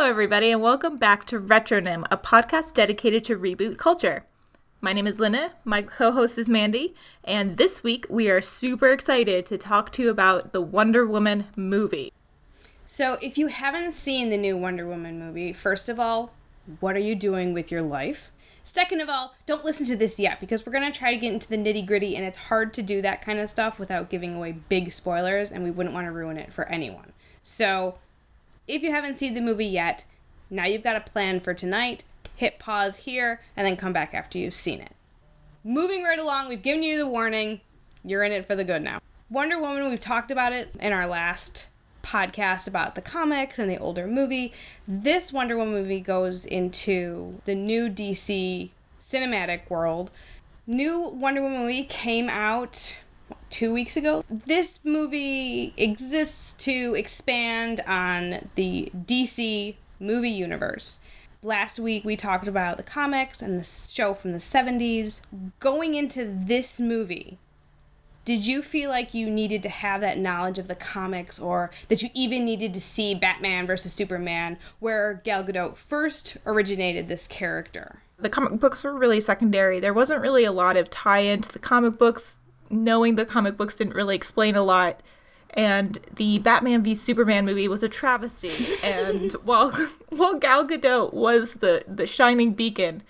Hello, everybody, and welcome back to Retronym, a podcast dedicated to reboot culture. My name is Linda, my co host is Mandy, and this week we are super excited to talk to you about the Wonder Woman movie. So, if you haven't seen the new Wonder Woman movie, first of all, what are you doing with your life? Second of all, don't listen to this yet because we're going to try to get into the nitty gritty, and it's hard to do that kind of stuff without giving away big spoilers, and we wouldn't want to ruin it for anyone. So, if you haven't seen the movie yet, now you've got a plan for tonight. Hit pause here and then come back after you've seen it. Moving right along, we've given you the warning. You're in it for the good now. Wonder Woman, we've talked about it in our last podcast about the comics and the older movie. This Wonder Woman movie goes into the new DC cinematic world. New Wonder Woman movie came out two weeks ago. This movie exists to expand on the DC movie universe. Last week we talked about the comics and the show from the 70s. Going into this movie, did you feel like you needed to have that knowledge of the comics or that you even needed to see Batman versus Superman where Gal Gadot first originated this character? The comic books were really secondary. There wasn't really a lot of tie in to the comic books. Knowing the comic books didn't really explain a lot and the Batman v Superman movie was a travesty. and while while Gal Gadot was the the shining beacon,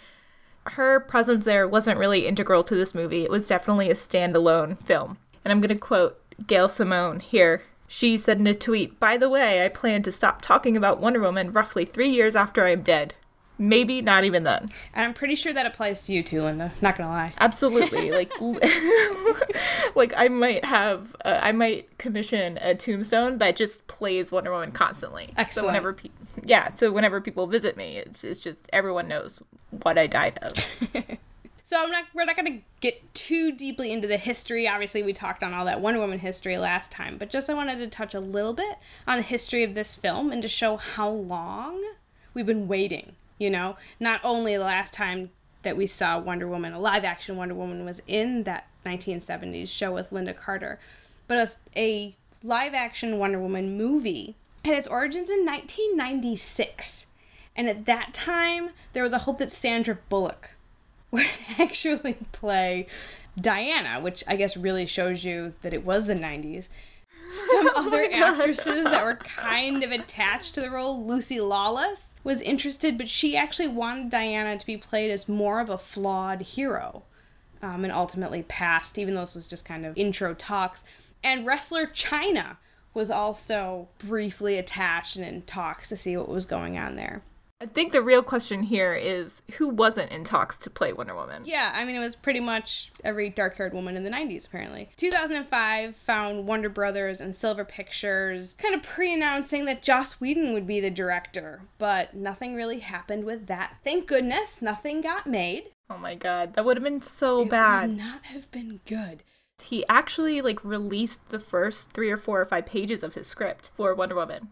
her presence there wasn't really integral to this movie. It was definitely a standalone film. And I'm going to quote Gail Simone here. She said in a tweet, "By the way, I plan to stop talking about Wonder Woman roughly 3 years after I'm dead." Maybe not even then. And I'm pretty sure that applies to you too, Linda. Not gonna lie. Absolutely. like, like I might have, uh, I might commission a tombstone that just plays Wonder Woman constantly. Excellent. So whenever, pe- yeah. So whenever people visit me, it's, it's just everyone knows what I died of. So I'm not we're not going to get too deeply into the history. Obviously, we talked on all that Wonder Woman history last time, but just I wanted to touch a little bit on the history of this film and to show how long we've been waiting you know, not only the last time that we saw Wonder Woman, a live action Wonder Woman, was in that 1970s show with Lynda Carter, but a, a live action Wonder Woman movie had its origins in 1996. And at that time, there was a hope that Sandra Bullock would actually play Diana, which I guess really shows you that it was the 90s some oh other actresses that were kind of attached to the role. Lucy Lawless was interested, but she actually wanted Diana to be played as more of a flawed hero. Um, and ultimately passed, even though this was just kind of intro talks. And wrestler Chyna was also briefly attached and in talks to see what was going on there. I think the real question here is who wasn't in talks to play Wonder Woman? Yeah, I mean, it was pretty much every dark haired woman in the 90s, apparently. 2005 found Warner Brothers and Silver Pictures kind of pre announcing that Joss Whedon would be the director, but nothing really happened with that. Thank goodness, nothing got made. Oh my god, that would have been so bad. it bad. Would not have been good. He actually like released the first three or four or five pages of his script for Wonder Woman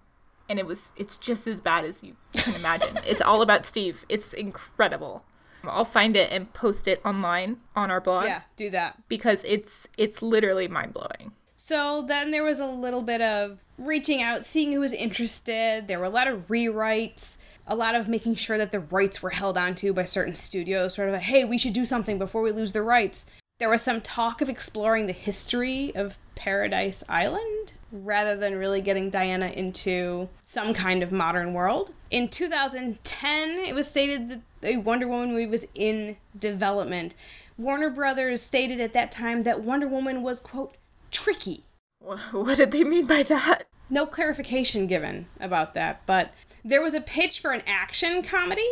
and it was it's just as bad as you can imagine. it's all about Steve. It's incredible. I'll find it and post it online on our blog. Yeah, do that. Because it's it's literally mind-blowing. So then there was a little bit of reaching out, seeing who was interested. There were a lot of rewrites, a lot of making sure that the rights were held onto by certain studios, sort of a, hey, we should do something before we lose the rights. There was some talk of exploring the history of Paradise Island rather than really getting Diana into some kind of modern world. In 2010, it was stated that a Wonder Woman movie was in development. Warner Brothers stated at that time that Wonder Woman was, quote, tricky. What did they mean by that? No clarification given about that, but there was a pitch for an action comedy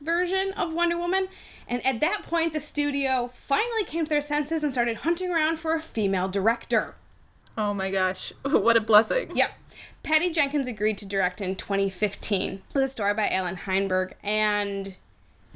version of Wonder Woman, and at that point, the studio finally came to their senses and started hunting around for a female director. Oh my gosh, what a blessing. Yep. Patty Jenkins agreed to direct in 2015 with a story by Allan Heinberg and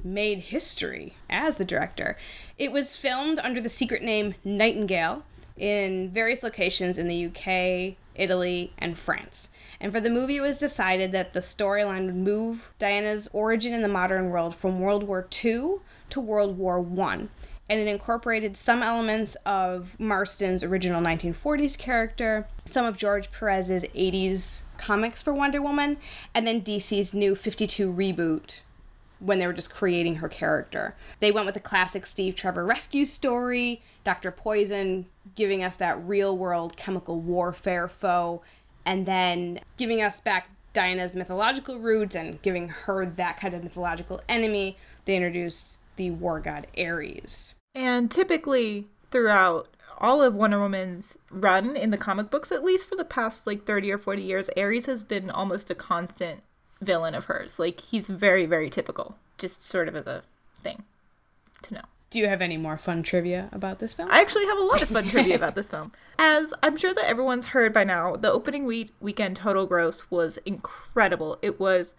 made history as the director. It was filmed under the secret name Nightingale in various locations in the UK, Italy, and France. And for the movie, it was decided that the storyline would move Diana's origin in the modern world from World War II to World War I. and it incorporated some elements of Marston's original 1940s character, some of George Perez's 80s comics for Wonder Woman, and then DC's new 52 reboot when they were just creating her character. They went with the classic Steve Trevor rescue story, Dr. Poison giving us that real world chemical warfare foe, and then giving us back Diana's mythological roots and giving her that kind of mythological enemy. They introduced the war god Ares. And typically throughout all of Wonder Woman's run in the comic books, at least for the past like 30 or 40 years, Ares has been almost a constant villain of hers. Like he's very, very typical, just sort of as a thing to know. Do you have any more fun trivia about this film? I actually have a lot of fun trivia about this film. As I'm sure that everyone's heard by now, the opening week weekend total gross was incredible. It was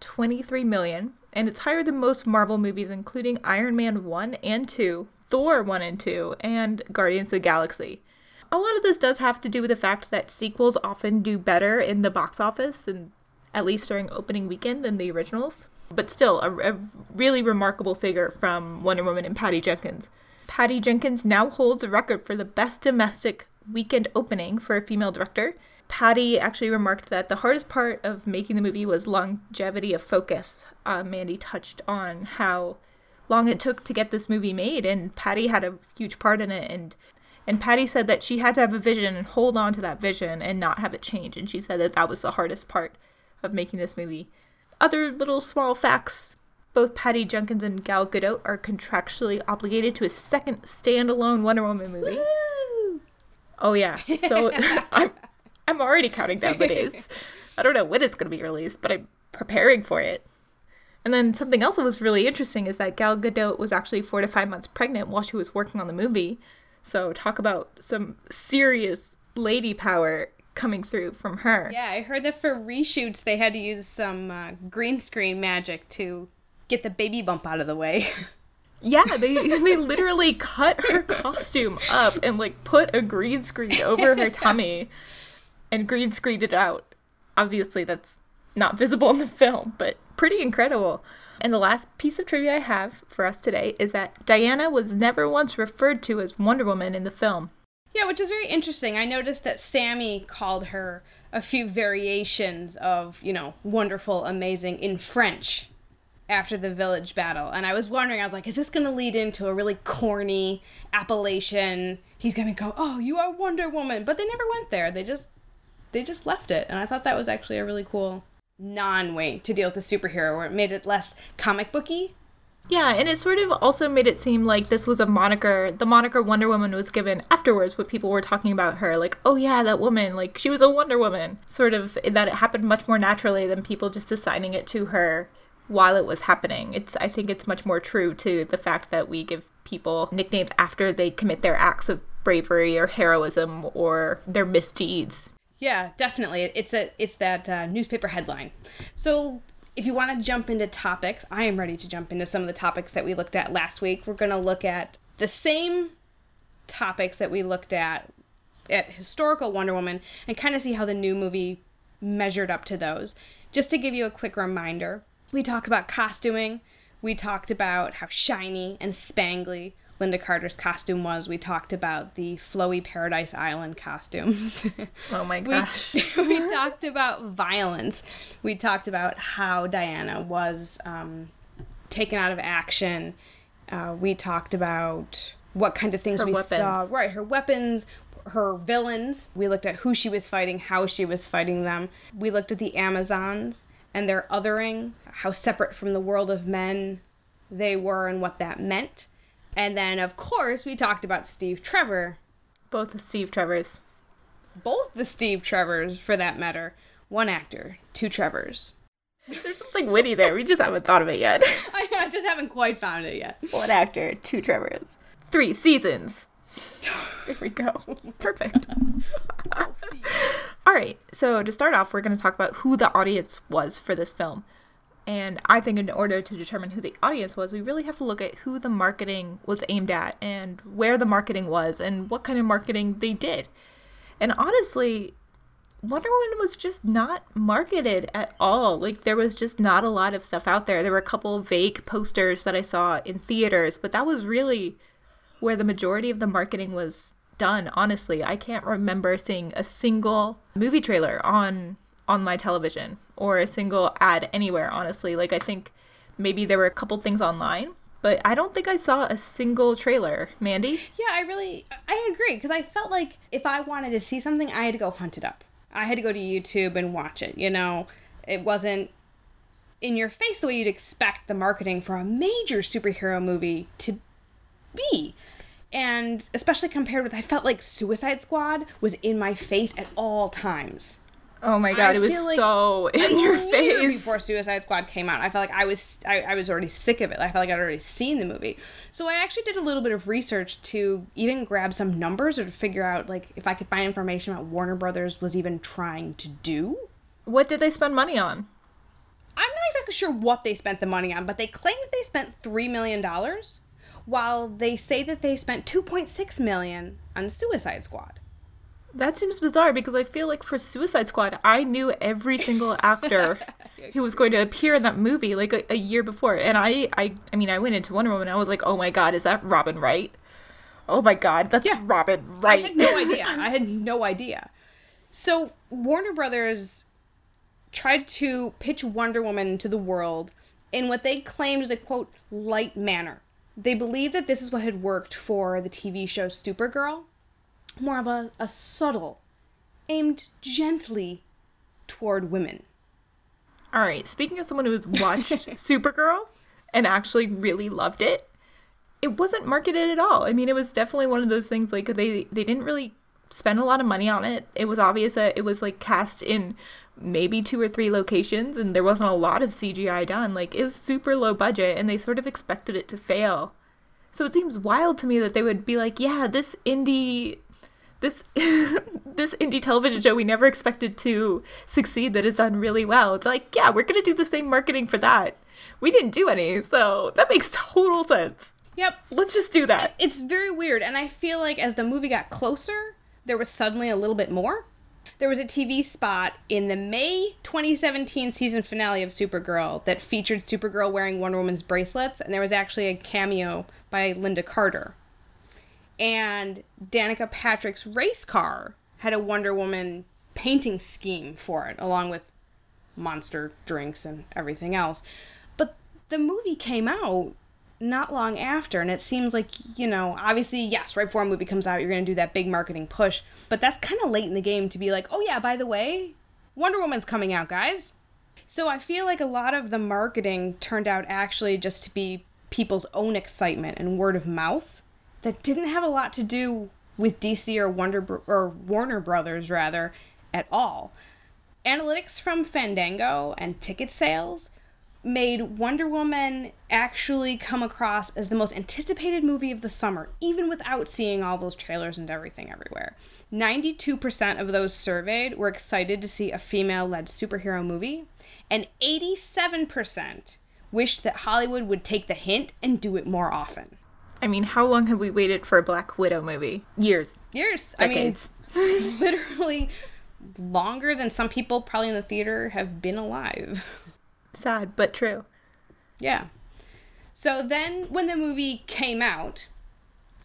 223 million, and it's higher than most Marvel movies, including Iron Man 1 and 2, Thor 1 and 2, and Guardians of the Galaxy. A lot of this does have to do with the fact that sequels often do better in the box office than at least during opening weekend than the originals. But still, a, a really remarkable figure from Wonder Woman and Patty Jenkins. Patty Jenkins now holds a record for the best domestic weekend opening for a female director. Patty actually remarked that the hardest part of making the movie was longevity of focus. Uh, Mandy touched on how long it took to get this movie made, and Patty had a huge part in it. And and Patty said that she had to have a vision and hold on to that vision and not have it change. And she said that that was the hardest part of making this movie. Other little small facts both Patty Jenkins and Gal Gadot are contractually obligated to a second standalone Wonder Woman movie. Woo! Oh yeah, so I'm I'm already counting down the days. I don't know when it's going to be released, but I'm preparing for it. And then something else that was really interesting is that Gal Gadot was actually four to five months pregnant while she was working on the movie. So talk about some serious lady power coming through from her. Yeah, I heard that for reshoots they had to use some uh, green screen magic to get the baby bump out of the way. Yeah, they they literally cut her costume up and like put a green screen over her tummy and green screened it out. Obviously that's not visible in the film, but pretty incredible. And the last piece of trivia I have for us today is that Diana was never once referred to as Wonder Woman in the film. Yeah, which is very interesting. I noticed that Sammy called her a few variations of, you know, wonderful, amazing in French after the village battle. And I was wondering, I was like, is this going to lead into a really corny appellation? He's going to go, "Oh, you are Wonder Woman." But they never went there. They just they just left it. And I thought that was actually a really cool non-way to deal with a superhero where it made it less comic booky. Yeah, and it sort of also made it seem like this was a moniker. The moniker Wonder Woman was given afterwards when people were talking about her. Like, oh yeah, that woman, like, she was a Wonder Woman. Sort of that it happened much more naturally than people just assigning it to her while it was happening. It's I think it's much more true to the fact that we give people nicknames after they commit their acts of bravery or heroism or their misdeeds. Yeah, definitely. It's a it's that uh, newspaper headline. So if you want to jump into topics, I am ready to jump into some of the topics that we looked at last week. We're going to look at the same topics that we looked at at historical Wonder Woman and kind of see how the new movie measured up to those. Just to give you a quick reminder, we talked about costuming. We talked about how shiny and spangly Lynda Carter's costume was. We talked about the flowy Paradise Island costumes. Oh my gosh. we, we talked about violence. We talked about how Diana was um, taken out of action. Uh, we talked about what kind of things Her we weapons. saw. Right, her weapons, her villains. We looked at who she was fighting, how she was fighting them. We looked at the Amazons and their othering, how separate from the world of men they were and what that meant. And then, of course, we talked about Steve Trevor, Both the Steve Trevors. both the Steve Trevors for that matter. One actor, two Trevors. There's something witty there. We just haven't thought of it yet. I, I just haven't quite found it yet. One actor, two Trevors. Three seasons. There we go. Perfect. All right. So to start off, we're going to talk about who the audience was for this film. And I think in order to determine who the audience was, we really have to look at who the marketing was aimed at and where the marketing was and what kind of marketing they did. And honestly, Wonder Woman was just not marketed at all. Like there was just not a lot of stuff out there. There were a couple vague posters that I saw in theaters, but that was really where the majority of the marketing was done, honestly. I can't remember seeing a single movie trailer on on my television or a single ad anywhere, honestly. Like I think maybe there were a couple things online, but I don't think I saw a single trailer. Mandy? Yeah, I really I agree because I felt like if I wanted to see something, I had to go hunt it up. I had to go to YouTube and watch it, you know. It wasn't in your face the way you'd expect the marketing for a major superhero movie to be. And especially compared with I felt like Suicide Squad was in my face at all times. Oh my god, I it was like so in your year face. before Suicide Squad came out. I felt like I was I, I was already sick of it. I felt like I'd already seen the movie. So I actually did a little bit of research to even grab some numbers or to figure out like if I could find information about Warner Brothers was even trying to do. What did they spend money on? I'm not exactly sure what they spent the money on, but they claim that they spent three million dollars, while they say that they spent two point six million on Suicide Squad. That seems bizarre because I feel like for Suicide Squad, I knew every single actor who was going to appear in that movie like a, a year before. And I, I, I mean, I went into Wonder Woman and I was like, oh my god, is that Robin Wright? Oh my god, that's Yeah. Robin Wright. I had no idea. I had no idea. So Warner Brothers tried to pitch Wonder Woman to the world in what they claimed was a quote light manner. They believed that this is what had worked for the TV show Supergirl, more of a, a subtle, aimed gently toward women. All right, speaking of someone who's watched Supergirl and actually really loved it, it wasn't marketed at all. I mean, it was definitely one of those things like they they didn't really spend a lot of money on it. It was obvious that it was like cast in maybe two or three locations and there wasn't a lot of CGI done. Like it was super low budget and they sort of expected it to fail. So it seems wild to me that they would be like, "Yeah, this indie this this indie television show we never expected to succeed that has done really well. They're like, yeah, we're gonna do the same marketing for that. We didn't do any, so that makes total sense. Yep, Let's just do that. it's very weird and i feel like as the movie got closer there was suddenly a little bit more there was a tv spot in the may 2017 season finale of supergirl that featured supergirl wearing wonder woman's bracelets and there was actually a cameo by lynda carter and danica patrick's race car had a wonder woman painting scheme for it along with monster drinks and everything else. But the movie came out not long after and it seems like you know obviously yes right before a movie comes out you're going to do that big marketing push but that's kind of late in the game to be like oh yeah by the way wonder woman's coming out guys. So i feel like a lot of the marketing turned out actually just to be people's own excitement and word of mouth that didn't have a lot to do with dc or wonder or warner brothers rather at all analytics from fandango and ticket sales made Wonder Woman actually come across as the most anticipated movie of the summer, even without seeing all those trailers and everything everywhere. 92% of those surveyed were excited to see a female led superhero movie, and 87% wished that Hollywood would take the hint and do it more often. I mean, how long have we waited for a Black Widow movie? Years. Years. Decades. I mean, literally longer than some people probably in the theater have been alive. Sad, but true. Yeah. So then, when the movie came out,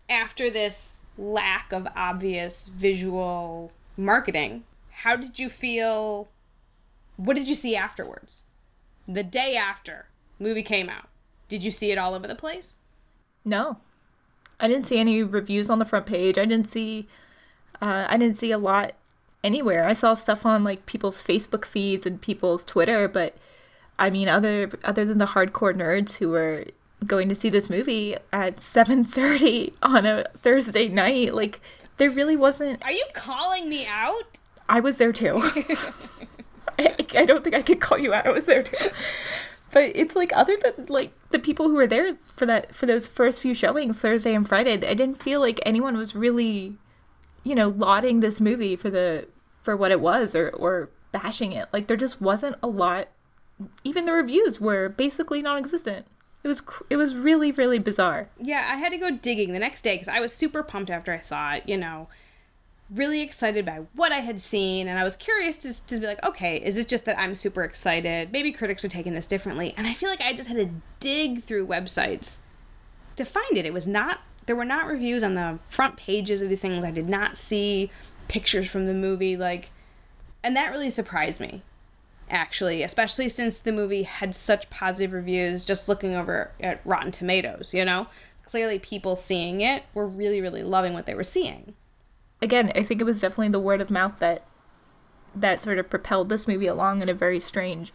after this lack of obvious visual marketing, how did you feel? What did you see afterwards? The day after movie came out, did you see it all over the place? No. I didn't see any reviews on the front page. I didn't see uh, I didn't see a lot anywhere. I saw stuff on like people's Facebook feeds and people's Twitter, but I mean other other than the hardcore nerds who were going to see this movie at 7:30 on a Thursday night, like there really wasn't Are you calling me out? I was there too. I, I don't think I could call you out. I was there too. But it's like other than like the people who were there for that for those first few showings Thursday and Friday, I didn't feel like anyone was really, you know, lauding this movie for the for what it was or or bashing it. Like there just wasn't a lot. Even the reviews were basically non-existent. It was it was really really bizarre. Yeah, I had to go digging the next day because I was super pumped after I saw it. You know, really excited by what I had seen, and I was curious to, to be like, okay, is it just that I'm super excited? Maybe critics are taking this differently. And I feel like I just had to dig through websites to find it. It was not, there were not reviews on the front pages of these things. I did not see pictures from the movie. Like, and that really surprised me, actually, especially since the movie had such positive reviews just looking over at Rotten Tomatoes, you know? Clearly, people seeing it were really, really loving what they were seeing again, I think it was definitely the word of mouth that that sort of propelled this movie along in a very strange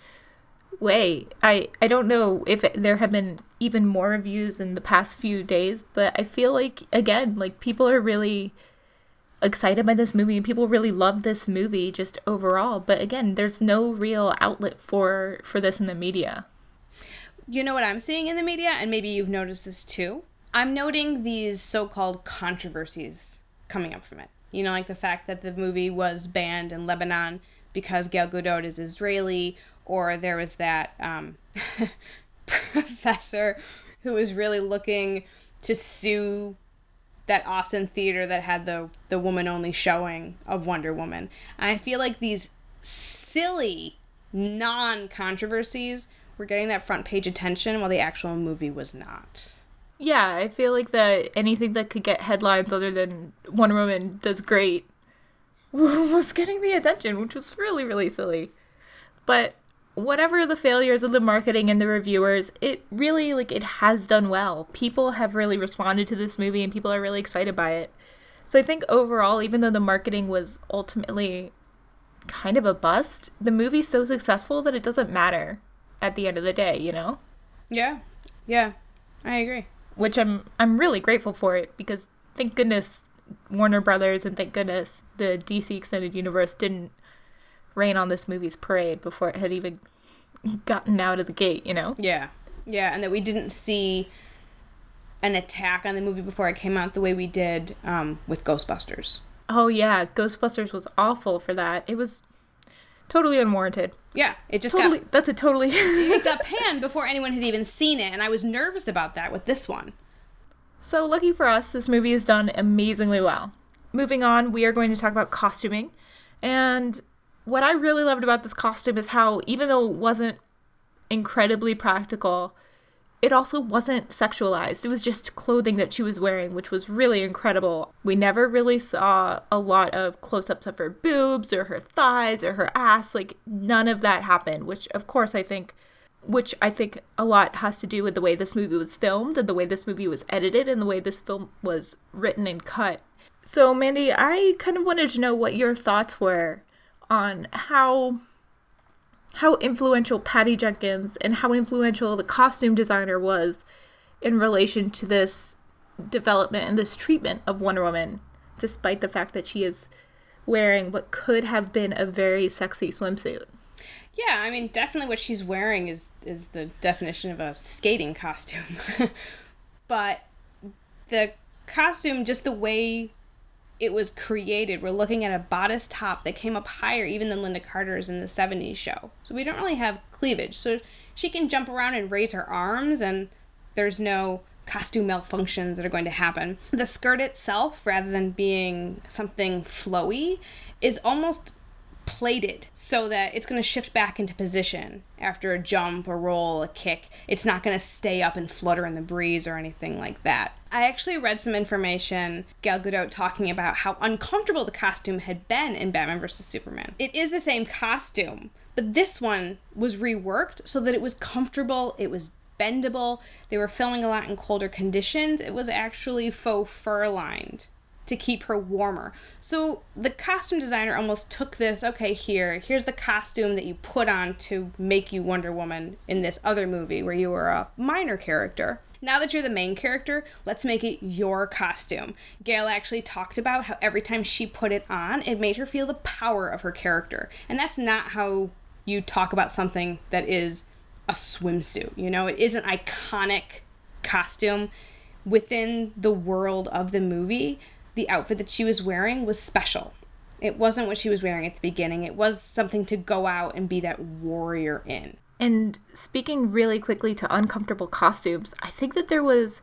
way. I I don't know if it, there have been even more reviews in the past few days, but I feel like again, like people are really excited by this movie and people really love this movie just overall, but again, there's no real outlet for for this in the media. You know what I'm seeing in the media and maybe you've noticed this too? I'm noting these so-called controversies coming up from it. You know, like the fact that the movie was banned in Lebanon because Gal Gadot is Israeli, or there was that um, professor who was really looking to sue that Austin theater that had the the woman only showing of Wonder Woman. And I feel like these silly non controversies were getting that front page attention while the actual movie was not. Yeah, I feel like that anything that could get headlines other than Wonder Woman does great was getting the attention, which was really, really silly. But whatever the failures of the marketing and the reviewers, it really like it has done well. People have really responded to this movie and people are really excited by it. So I think overall, even though the marketing was ultimately kind of a bust, the movie's so successful that it doesn't matter at the end of the day, you know? Yeah. Yeah. I agree which I'm I'm really grateful for it because thank goodness Warner Brothers and thank goodness the DC extended universe didn't rain on this movie's parade before it had even gotten out of the gate, you know? Yeah. Yeah, and that we didn't see an attack on the movie before it came out the way we did um, with Ghostbusters. Oh yeah, Ghostbusters was awful for that. It was totally unwarranted. Yeah, it just totally. Got, that's a totally. it got panned before anyone had even seen it, and I was nervous about that with this one. So lucky for us, this movie is done amazingly well. Moving on, we are going to talk about costuming, and what I really loved about this costume is how, even though it wasn't incredibly practical, it also wasn't sexualized. It was just clothing that she was wearing, which was really incredible. We never really saw a lot of close ups of her boobs or her thighs or her ass. Like, none of that happened, which, of course, I think. Which I think a lot has to do with the way this movie was filmed and the way this movie was edited and the way this film was written and cut. So, Mandy, I kind of wanted to know what your thoughts were on how how influential Patty Jenkins and how influential the costume designer was in relation to this development and this treatment of Wonder Woman, despite the fact that she is wearing what could have been a very sexy swimsuit. Yeah, I mean, definitely what she's wearing is is the definition of a skating costume. but the costume, just the way it was created. We're looking at a bodice top that came up higher even than Lynda Carter's in the 70s show. So we don't really have cleavage. So she can jump around and raise her arms, and there's no costume malfunctions that are going to happen. The skirt itself, rather than being something flowy, is almost plated so that it's going to shift back into position after a jump, a roll, a kick. It's not going to stay up and flutter in the breeze or anything like that. I actually read some information, Gal Gadot talking about how uncomfortable the costume had been in Batman vs. Superman. It is the same costume, but this one was reworked so that it was comfortable, it was bendable. They were filming a lot in colder conditions. It was actually faux fur lined to keep her warmer. So the costume designer almost took this, okay, here, here's the costume that you put on to make you Wonder Woman in this other movie where you were a minor character. Now that you're the main character, let's make it your costume. Gal actually talked about how every time she put it on, it made her feel the power of her character. And that's not how you talk about something that is a swimsuit. You know, it is an iconic costume within the world of the movie the outfit that she was wearing was special. It wasn't what she was wearing at the beginning. It was something to go out and be that warrior in. And speaking really quickly to uncomfortable costumes, I think that there was,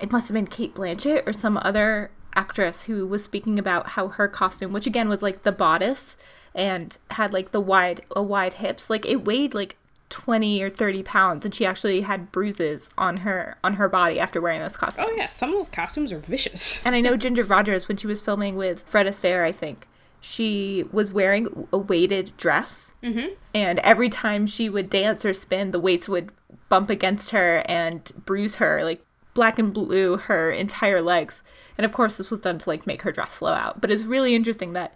it must have been Cate Blanchett or some other actress who was speaking about how her costume, which again was like the bodice and had like the wide a wide hips, like it weighed like 20 or 30 pounds and she actually had bruises on her on her body after wearing this costume. Oh yeah, some of those costumes are vicious. And I know Ginger Rogers when she was filming with Fred Astaire, I think, she was wearing a weighted dress. Mm-hmm. And every time she would dance or spin, the weights would bump against her and bruise her, like black and blue her entire legs. And of course, this was done to like make her dress flow out. But it's really interesting that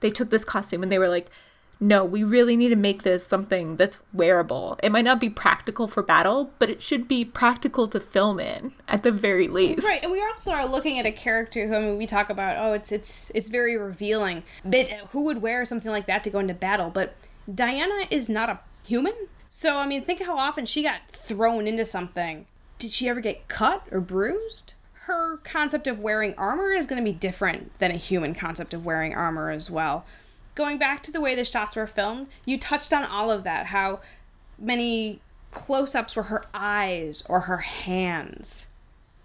they took this costume and they were like, no, we really need to make this something that's wearable. It might not be practical for battle, but it should be practical to film in at the very least. Right, and we also are looking at a character who I mean, we talk about. Oh, it's it's it's very revealing. But who would wear something like that to go into battle? But Diana is not a human, so I mean, think how often she got thrown into something. Did she ever get cut or bruised? Her concept of wearing armor is going to be different than a human concept of wearing armor as well going back to the way the shots were filmed, you touched on all of that. How many close ups were her eyes or her hands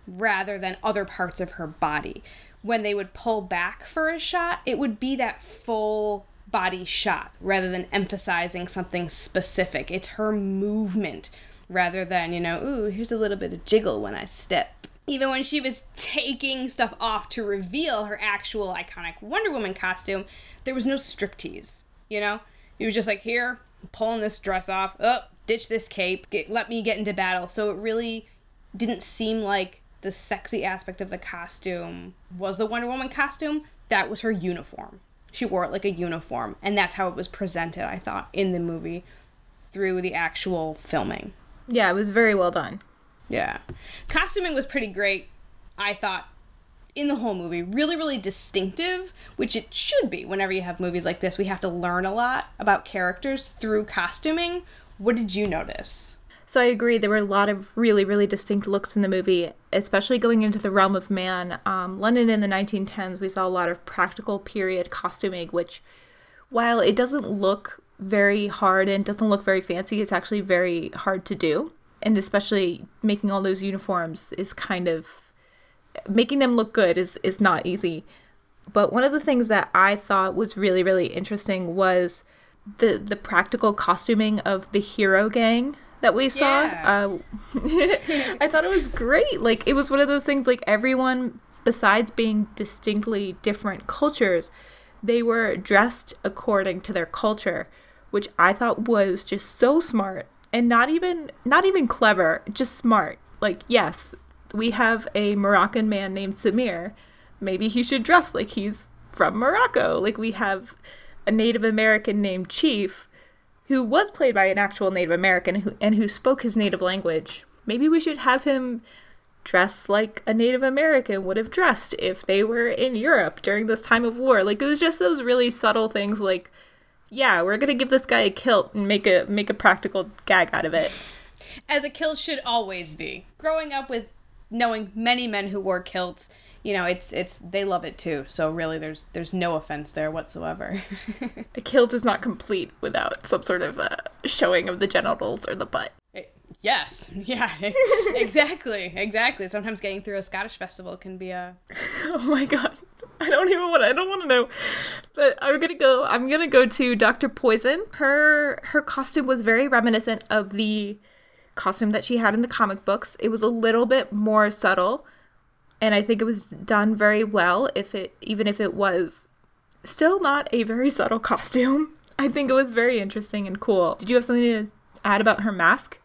rather than other parts of her body. When they would pull back for a shot, it would be that full body shot rather than emphasizing something specific. It's her movement rather than, you know, ooh, here's a little bit of jiggle when I step. Even when she was taking stuff off to reveal her actual iconic Wonder Woman costume, there was no striptease, you know? It was just like, here, I'm pulling this dress off, oh, ditch this cape, get, let me get into battle. So it really didn't seem like the sexy aspect of the costume was the Wonder Woman costume. That was her uniform. She wore it like a uniform, and that's how it was presented, I thought, in the movie through the actual filming. Yeah, it was very well done. Yeah. Costuming was pretty great, I thought, in the whole movie. Really, really distinctive, which it should be whenever you have movies like this. We have to learn a lot about characters through costuming. What did you notice? So I agree. There were a lot of really, really distinct looks in the movie, especially going into the realm of man. Um, London in the 1910s, we saw a lot of practical period costuming, which, while it doesn't look very hard and doesn't look very fancy, it's actually very hard to do. And especially making all those uniforms is kind of making them look good is is not easy. But one of the things that I thought was really really interesting was the the practical costuming of the hero gang that we saw. Yeah. Uh, I thought it was great. Like it was one of those things like everyone besides being distinctly different cultures, they were dressed according to their culture, which I thought was just so smart and not even not even clever, just smart. Like yes, we have a Moroccan man named Samir. Maybe he should dress like he's from Morocco. Like we have a Native American named Chief who was played by an actual Native American who, and who spoke his native language. Maybe we should have him dress like a Native American would have dressed if they were in Europe during this time of war. Like it was just those really subtle things like yeah, we're going to give this guy a kilt and make a make a practical gag out of it. As a kilt should always be. Growing up with knowing many men who wore kilts, you know, it's it's they love it too. So really, there's there's no offense there whatsoever. a kilt is not complete without some sort of uh, showing of the genitals or the butt. Yes, yeah, exactly, exactly. Sometimes getting through a Scottish festival can be a. oh my god. I don't even want. I don't want to know. But I'm gonna go. I'm gonna go to Doctor Poison. Her her costume was very reminiscent of the costume that she had in the comic books. It was a little bit more subtle, and I think it was done very well. If it even if it was still not a very subtle costume, I think it was very interesting and cool. Did you have something to add about her mask?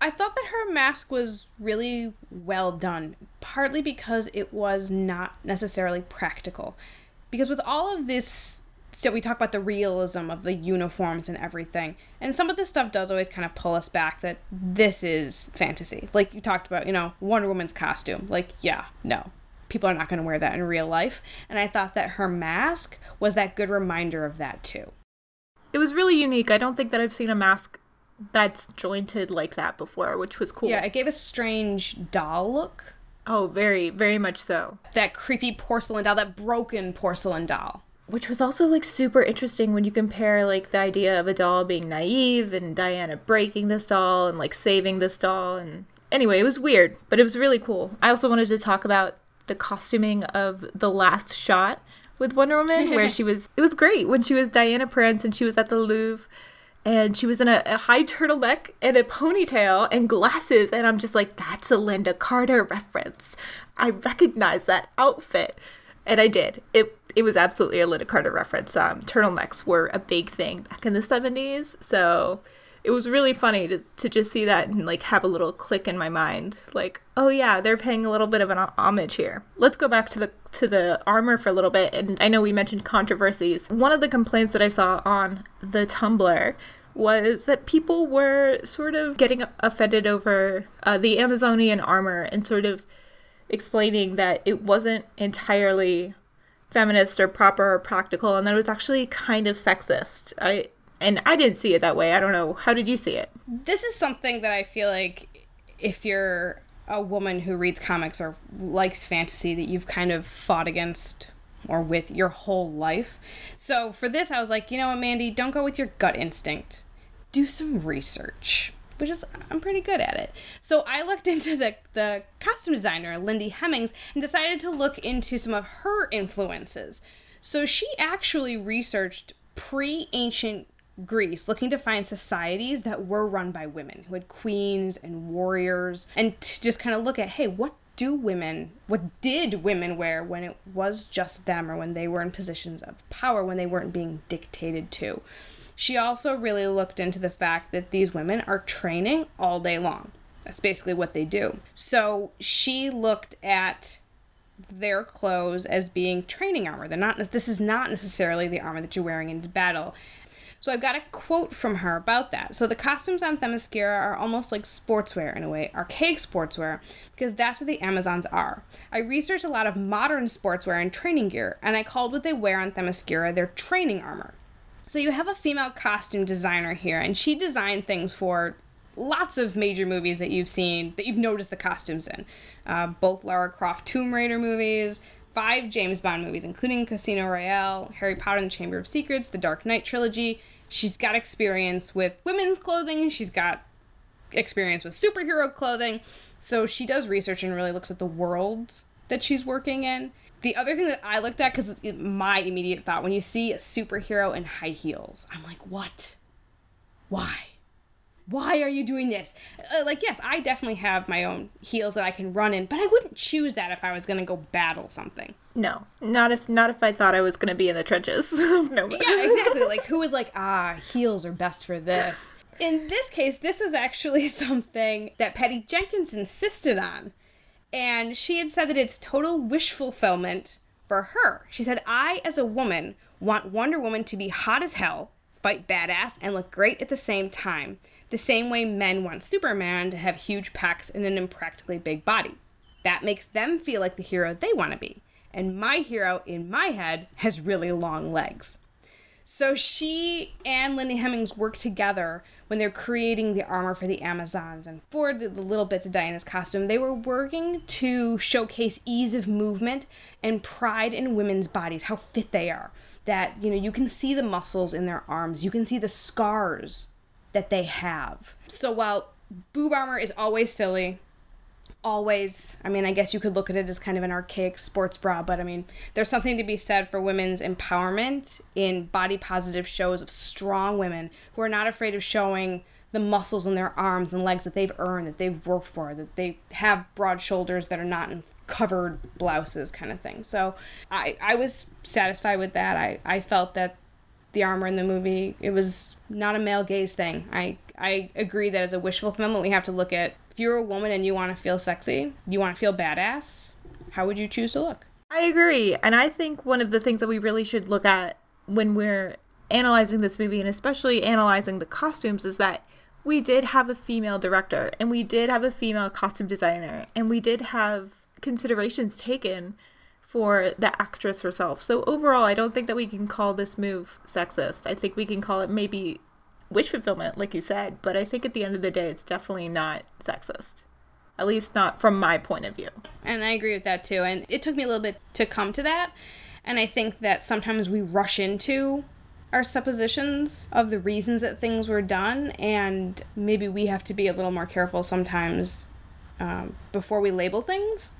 I thought that her mask was really well done, partly because it was not necessarily practical. Because with all of this so we talk about the realism of the uniforms and everything. And some of this stuff does always kind of pull us back that this is fantasy. Like you talked about, you know, Wonder Woman's costume. Like, yeah, no. People are not going to wear that in real life. And I thought that her mask was that good reminder of that too. It was really unique. I don't think that I've seen a mask that's jointed like that before, which was cool. Yeah, it gave a strange doll look. Oh, very, very much so. That creepy porcelain doll, that broken porcelain doll which was also like super interesting when you compare like the idea of a doll being naive and Diana breaking this doll and like saving this doll and anyway, it was weird, but it was really cool. I also wanted to talk about the costuming of the last shot with Wonder Woman, where she was. It was great when she was Diana Prince and she was at the Louvre and she was in a, a, high turtleneck and a ponytail and glasses and i'm just like that's a lynda carter reference. I recognize that outfit. And i did. It it was absolutely a lynda carter reference. Um, turtlenecks were a big thing back in the 70s so it was really funny to, to just see that and like have a little click in my mind. Like oh yeah they're paying a little bit of an homage here. Let's go back to the to the armor for a little bit. And i know we mentioned controversies. One of the complaints that i saw on the tumblr was that people were sort of getting offended over uh, the amazonian armor and sort of explaining that it wasn't entirely feminist or proper or practical and that it was actually kind of sexist. I and I didn't see it that way. I don't know. How did you see it? This is something that I feel like if you're a woman who reads comics or likes fantasy that you've kind of fought against or with your whole life. So for this, I was like, you know what, Mandy, don't go with your gut instinct. Do some research, which is I'm pretty good at it. So I looked into the the costume designer Lindy Hemmings and decided to look into some of her influences. So she actually researched pre-ancient Greece looking to find societies that were run by women who had queens and warriors and to just kind of look at hey what do women what did women wear when it was just them or when they were in positions of power when they weren't being dictated to she also really looked into the fact that these women are training all day long that's basically what they do so she looked at their clothes as being training armor. They're not this is not necessarily the armor that you're wearing into battle. So I've got a quote from her about that. So the costumes on Themyscira are almost like sportswear in a way, archaic sportswear, because that's what the Amazons are. I researched a lot of modern sportswear and training gear, and I called what they wear on Themyscira their training armor. So you have a female costume designer here, and she designed things for lots of major movies that you've seen that you've noticed the costumes in. Uh, both Lara Croft Tomb Raider movies, five James Bond movies, including Casino Royale, Harry Potter and the Chamber of Secrets, the Dark Knight trilogy, she's got experience with women's clothing, she's got experience with superhero clothing. So she does research and really looks at the world that she's working in. The other thing that I looked at, because my immediate thought, when you see a superhero in high heels, I'm like, what? Why? Why are you doing this? Uh, like, yes, I definitely have my own heels that I can run in, but I wouldn't choose that if I was going to go battle something. No, not if not if I thought I was going to be in the trenches. no. Yeah, exactly. Like, who was like, ah, heels are best for this. In this case, this is actually something that Patty Jenkins insisted on, and she had said that it's total wish fulfillment for her. She said, "I, as a woman, want Wonder Woman to be hot as hell." fight badass and look great at the same time the same way men want Superman to have huge pecs and an impractically big body. That makes them feel like the hero they want to be. And my hero, in my head, has really long legs. So she and Lindy Hemmings work together when they're creating the armor for the Amazons and for the, the, little bits of Diana's costume. They were working to showcase ease of movement and pride in women's bodies, how fit they are. That, you know, you can see the muscles in their arms, you can see the scars that they have. So while boob armor is always silly, always, I mean, I guess you could look at it as kind of an archaic sports bra, but I mean, there's something to be said for women's empowerment in body positive shows of strong women who are not afraid of showing the muscles in their arms and legs that they've earned, that they've worked for, that they have broad shoulders that are not in covered blouses kind of thing. So I, I was satisfied with that. I, I felt that the armor in the movie. It was not a male gaze thing. I I agree that as a wish fulfillment, we have to look at if you're a woman and you want to feel sexy, you want to feel badass. How would you choose to look? I agree, and I think one of the things that we really should look at when we're analyzing this movie, and especially analyzing the costumes, is that we did have a female director, and we did have a female costume designer, and we did have considerations taken for the actress herself. So overall, I don't think that we can call this move sexist. I think we can call it maybe wish fulfillment, like you said, but I think at the end of the day, it's definitely not sexist. At least not from my point of view. And I agree with that too. And it took me a little bit to come to that. And I think that sometimes we rush into our suppositions of the reasons that things were done, and maybe we have to be a little more careful sometimes um, before we label things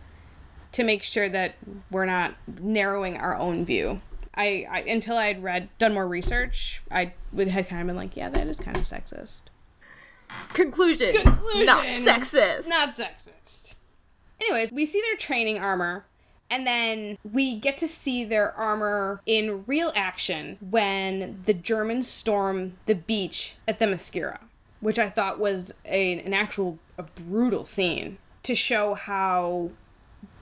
to make sure that we're not narrowing our own view. I, I until I had read done more research, I would had kind of been like, yeah, that is kind of sexist. Conclusion. Conclusion. Not sexist. Not sexist. Anyways, we see their training armor, and then we get to see their armor in real action when the Germans storm the beach at the Themyscira, which I thought was a, an actual a brutal scene to show how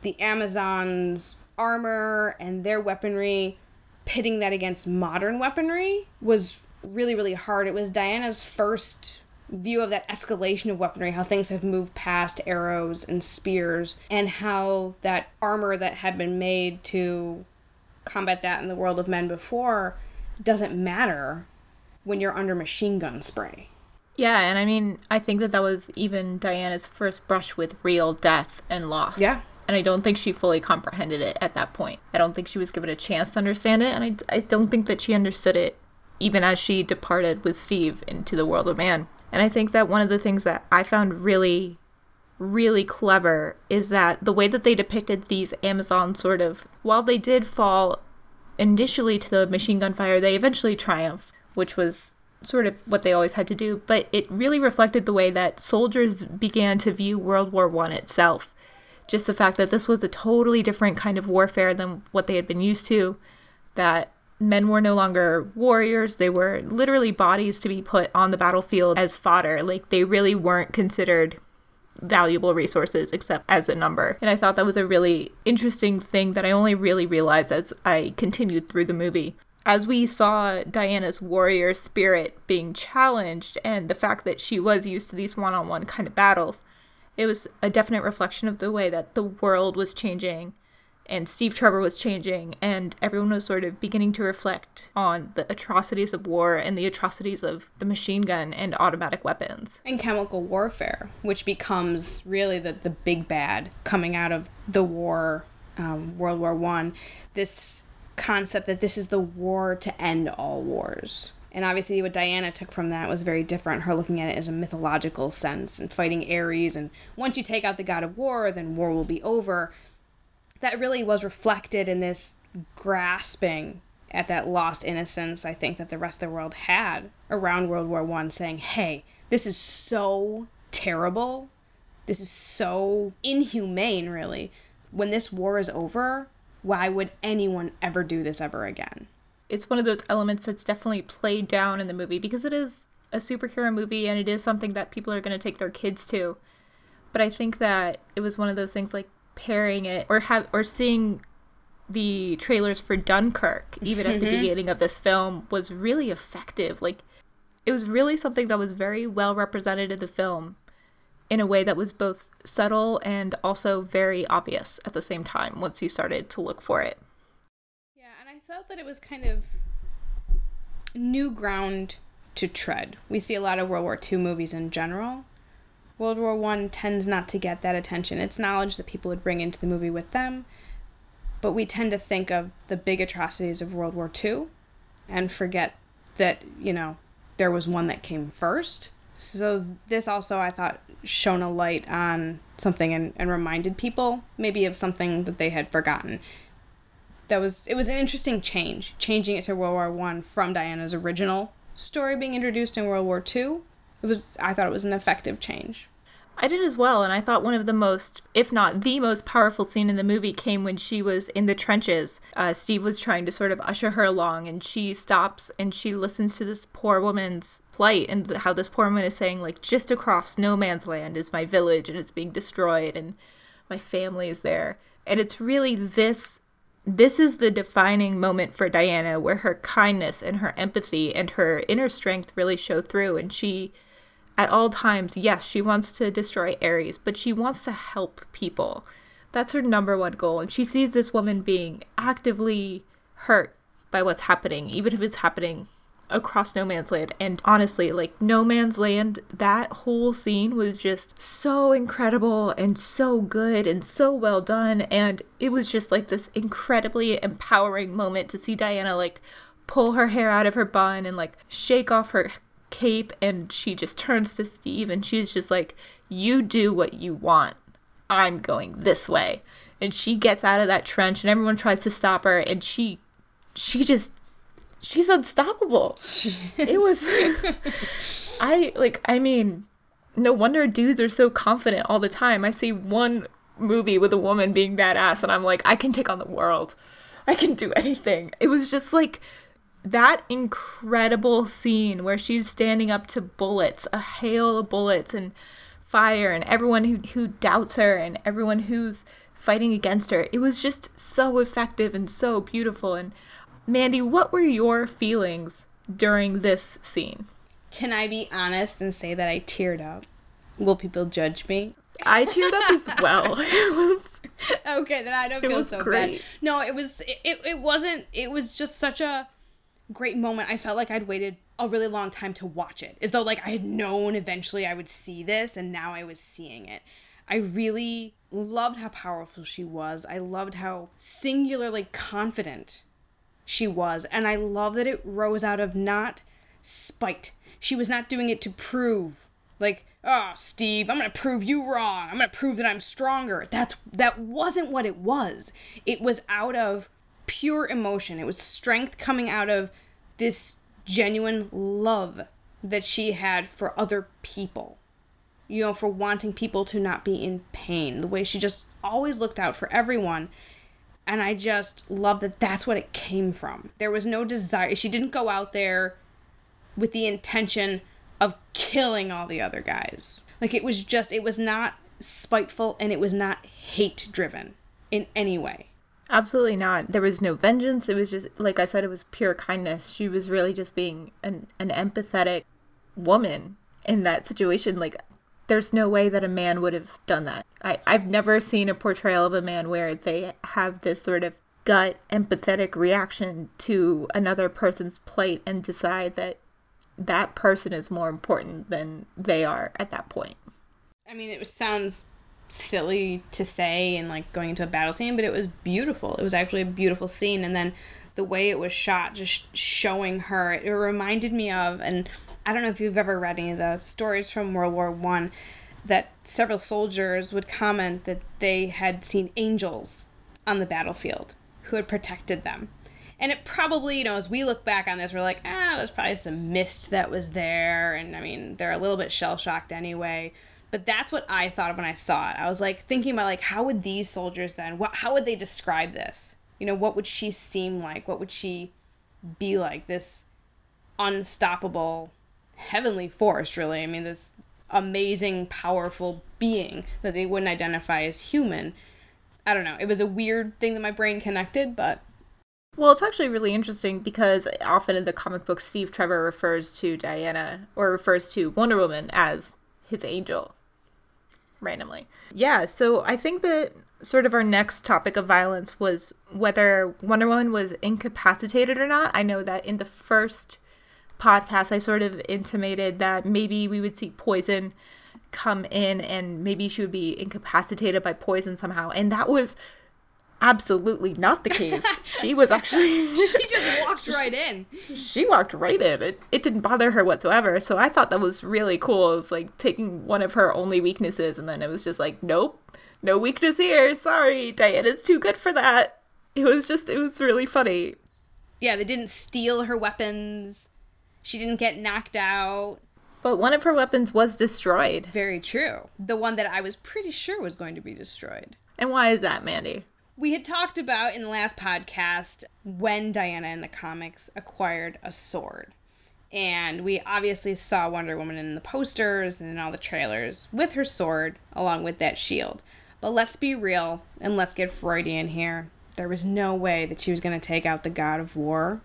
the Amazons' armor and their weaponry, pitting that against modern weaponry, was really, really hard. It was Diana's first view of that escalation of weaponry, how things have moved past arrows and spears, and how that armor that had been made to combat that in the world of men before doesn't matter when you're under machine gun spray. Yeah, and I mean, I think that that was even Diana's first brush with real death and loss. Yeah. And I don't think she fully comprehended it at that point. I don't think she was given a chance to understand it, and I, I don't think that she understood it even as she departed with Steve into the world of man. And I think that one of the things that I found really, really clever is that the way that they depicted these Amazon sort of, while they did fall initially to the machine gun fire, they eventually triumph, which was sort of what they always had to do. But it really reflected the way that soldiers began to view World War One itself. Just the fact that this was a totally different kind of warfare than what they had been used to, that men were no longer warriors. They were literally bodies to be put on the battlefield as fodder. Like they really weren't considered valuable resources except as a number. And I thought that was a really interesting thing that I only really realized as I continued through the movie. As we saw Diana's warrior spirit being challenged and the fact that she was used to these one on one kind of battles, it was a definite reflection of the way that the world was changing and Steve Trevor was changing, and everyone was sort of beginning to reflect on the atrocities of war and the atrocities of the machine gun and automatic weapons. And chemical warfare, which becomes really the, the big bad coming out of the war, um, World War One. This concept that this is the war to end all wars. And obviously, what Diana took from that was very different. Her looking at it as a mythological sense and fighting Ares. And once you take out the god of war, then war will be over that really was reflected in this grasping at that lost innocence I think that the rest of the world had around World War One, saying, "Hey, this is so terrible. This is so inhumane, really. When this war is over, why would anyone ever do this ever again?" It's one of those elements that's definitely played down in the movie because it is a superhero movie and it is something that people are going to take their kids to. But I think that it was one of those things like pairing it or have or seeing the trailers for Dunkirk even at the mm-hmm. beginning of this film was really effective. Like it was really something that was very well represented in the film in a way that was both subtle and also very obvious at the same time once you started to look for it. Felt that it was kind of new ground to tread. We see a lot of World War II movies in general, World War One tends not to get that attention. It's knowledge that people would bring into the movie with them, but we tend to think of the big atrocities of World War Two, and forget that you know there was one that came first. So this also I thought shone a light on something and, and reminded people maybe of something that they had forgotten. That was it was an interesting change, changing it to World War One from Diana's original story being introduced in World War Two it was I thought it was an effective change. I did as well, and I thought one of the most, if not the most powerful scene in the movie came when she was in the trenches. Uh, Steve was trying to sort of usher her along, and she stops and she listens to this poor woman's plight and how this poor woman is saying, like, just across no man's land is my village, and it's being destroyed, and my family is there. And it's really this. This is the defining moment for Diana where her kindness and her empathy and her inner strength really show through, and she at all times, yes, she wants to destroy Ares, but she wants to help people. That's her number one goal. And she sees this woman being actively hurt by what's happening, even if it's happening across no man's land. And honestly, like no man's land, that whole scene was just so incredible and so good and so well done. And it was just like this incredibly empowering moment to see Diana like pull her hair out of her bun and like shake off her cape and she just turns to Steve and she's just like, You do what you want. I'm going this way. and she gets out of that trench and everyone tries to stop her and she she just she's unstoppable. it was I like I mean no wonder dudes are so confident all the time. I see one movie with a woman being badass and I'm like I can take on the world. I can do anything. It was just like that incredible scene where she's standing up to bullets, a hail of bullets and fire and everyone who who doubts her and everyone who's fighting against her. It was just so effective and so beautiful. And Mandy, what were your feelings during this scene? Can I be honest and say that I teared up? Will people judge me? I teared up as well. It was okay. Then I don't feel so great. bad. No, it was. It, it wasn't. It was just such a great moment. I felt like I'd waited a really long time to watch it, as though like I had known eventually I would see this, and now I was seeing it. I really loved how powerful she was. I loved how singularly confident she was. And I love that it rose out of not spite. She was not doing it to prove, like, oh, Steve, I'm going to prove you wrong. I'm going to prove that I'm stronger. That's that wasn't what it was. It was out of pure emotion. It was strength coming out of this genuine love that she had for other people you know, for wanting people to not be in pain. The way she just always looked out for everyone. And I just love that that's what it came from. There was no desire. She didn't go out there with the intention of killing all the other guys. Like it was just, it was not spiteful and it was not hate driven in any way. Absolutely not. There was no vengeance. It was just, like I said, it was pure kindness. She was really just being an, an empathetic woman in that situation. Like, there's no way that a man would have done that. I, I've never seen a portrayal of a man where they have this sort of gut empathetic reaction to another person's plight and decide that that person is more important than they are at that point. I mean, it sounds silly to say and like going into a battle scene, but it was beautiful. It was actually a beautiful scene. And then the way it was shot, just showing her, it reminded me of, and I don't know if you've ever read any of the stories from World War One that several soldiers would comment that they had seen angels on the battlefield who had protected them. And it probably, you know, as we look back on this, we're like, ah, there's probably some mist that was there. And I mean, they're a little bit shell shocked anyway. But that's what I thought of when I saw it. I was like thinking about like, how would these soldiers then, what, how would they describe this? You know, what would she seem like? What would she be like? This unstoppable heavenly force, really. I mean, this amazing, powerful being that they wouldn't identify as human. I don't know. It was a weird thing that my brain connected, but. Well, it's actually really interesting because often in the comic book, Steve Trevor refers to Diana or refers to Wonder Woman as his angel randomly. Yeah, so I think that sort of our next topic of violence was whether Wonder Woman was incapacitated or not. I know that in the first podcast, I sort of intimated that maybe we would see poison come in and maybe she would be incapacitated by poison somehow. And that was absolutely not the case. she was actually she just walked right in. She walked right in. It it didn't bother her whatsoever. So I thought that was really cool. It was like taking one of her only weaknesses and then it was just like, nope, no weakness here. Sorry, Diana's too good for that. It was just it was really funny. Yeah, they didn't steal her weapons. She didn't get knocked out. But one of her weapons was destroyed. Very true. The one that I was pretty sure was going to be destroyed. And why is that, Mandy? We had talked about in the last podcast when Diana in the comics acquired a sword. And we obviously saw Wonder Woman in the posters and in all the trailers with her sword along with that shield. But let's be real and let's get Freudian here. There was no way that she was going to take out the god of war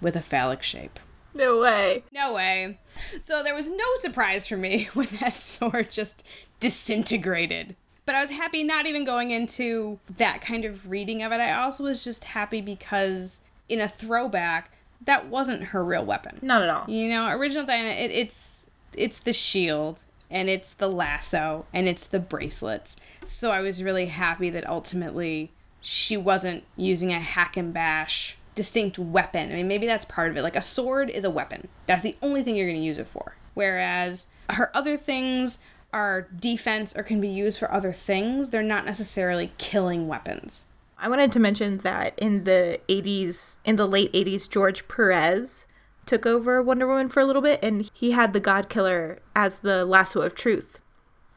with a phallic shape. No way. No way. So there was no surprise for me when that sword just disintegrated. But I was happy not even going into that kind of reading of it. I also was just happy because in a throwback, that wasn't her real weapon. Not at all. You know, original Diana, it, it's it's the shield and it's the lasso and it's the bracelets. So I was really happy that ultimately she wasn't using a hack and bash distinct weapon. I mean, maybe that's part of it. Like a sword is a weapon. That's the only thing you're going to use it for. Whereas her other things, are defense or can be used for other things. They're not necessarily killing weapons. I wanted to mention that in the 80s, in the late 80s, George Perez took over Wonder Woman for a little bit and he had the God Killer as the lasso of truth.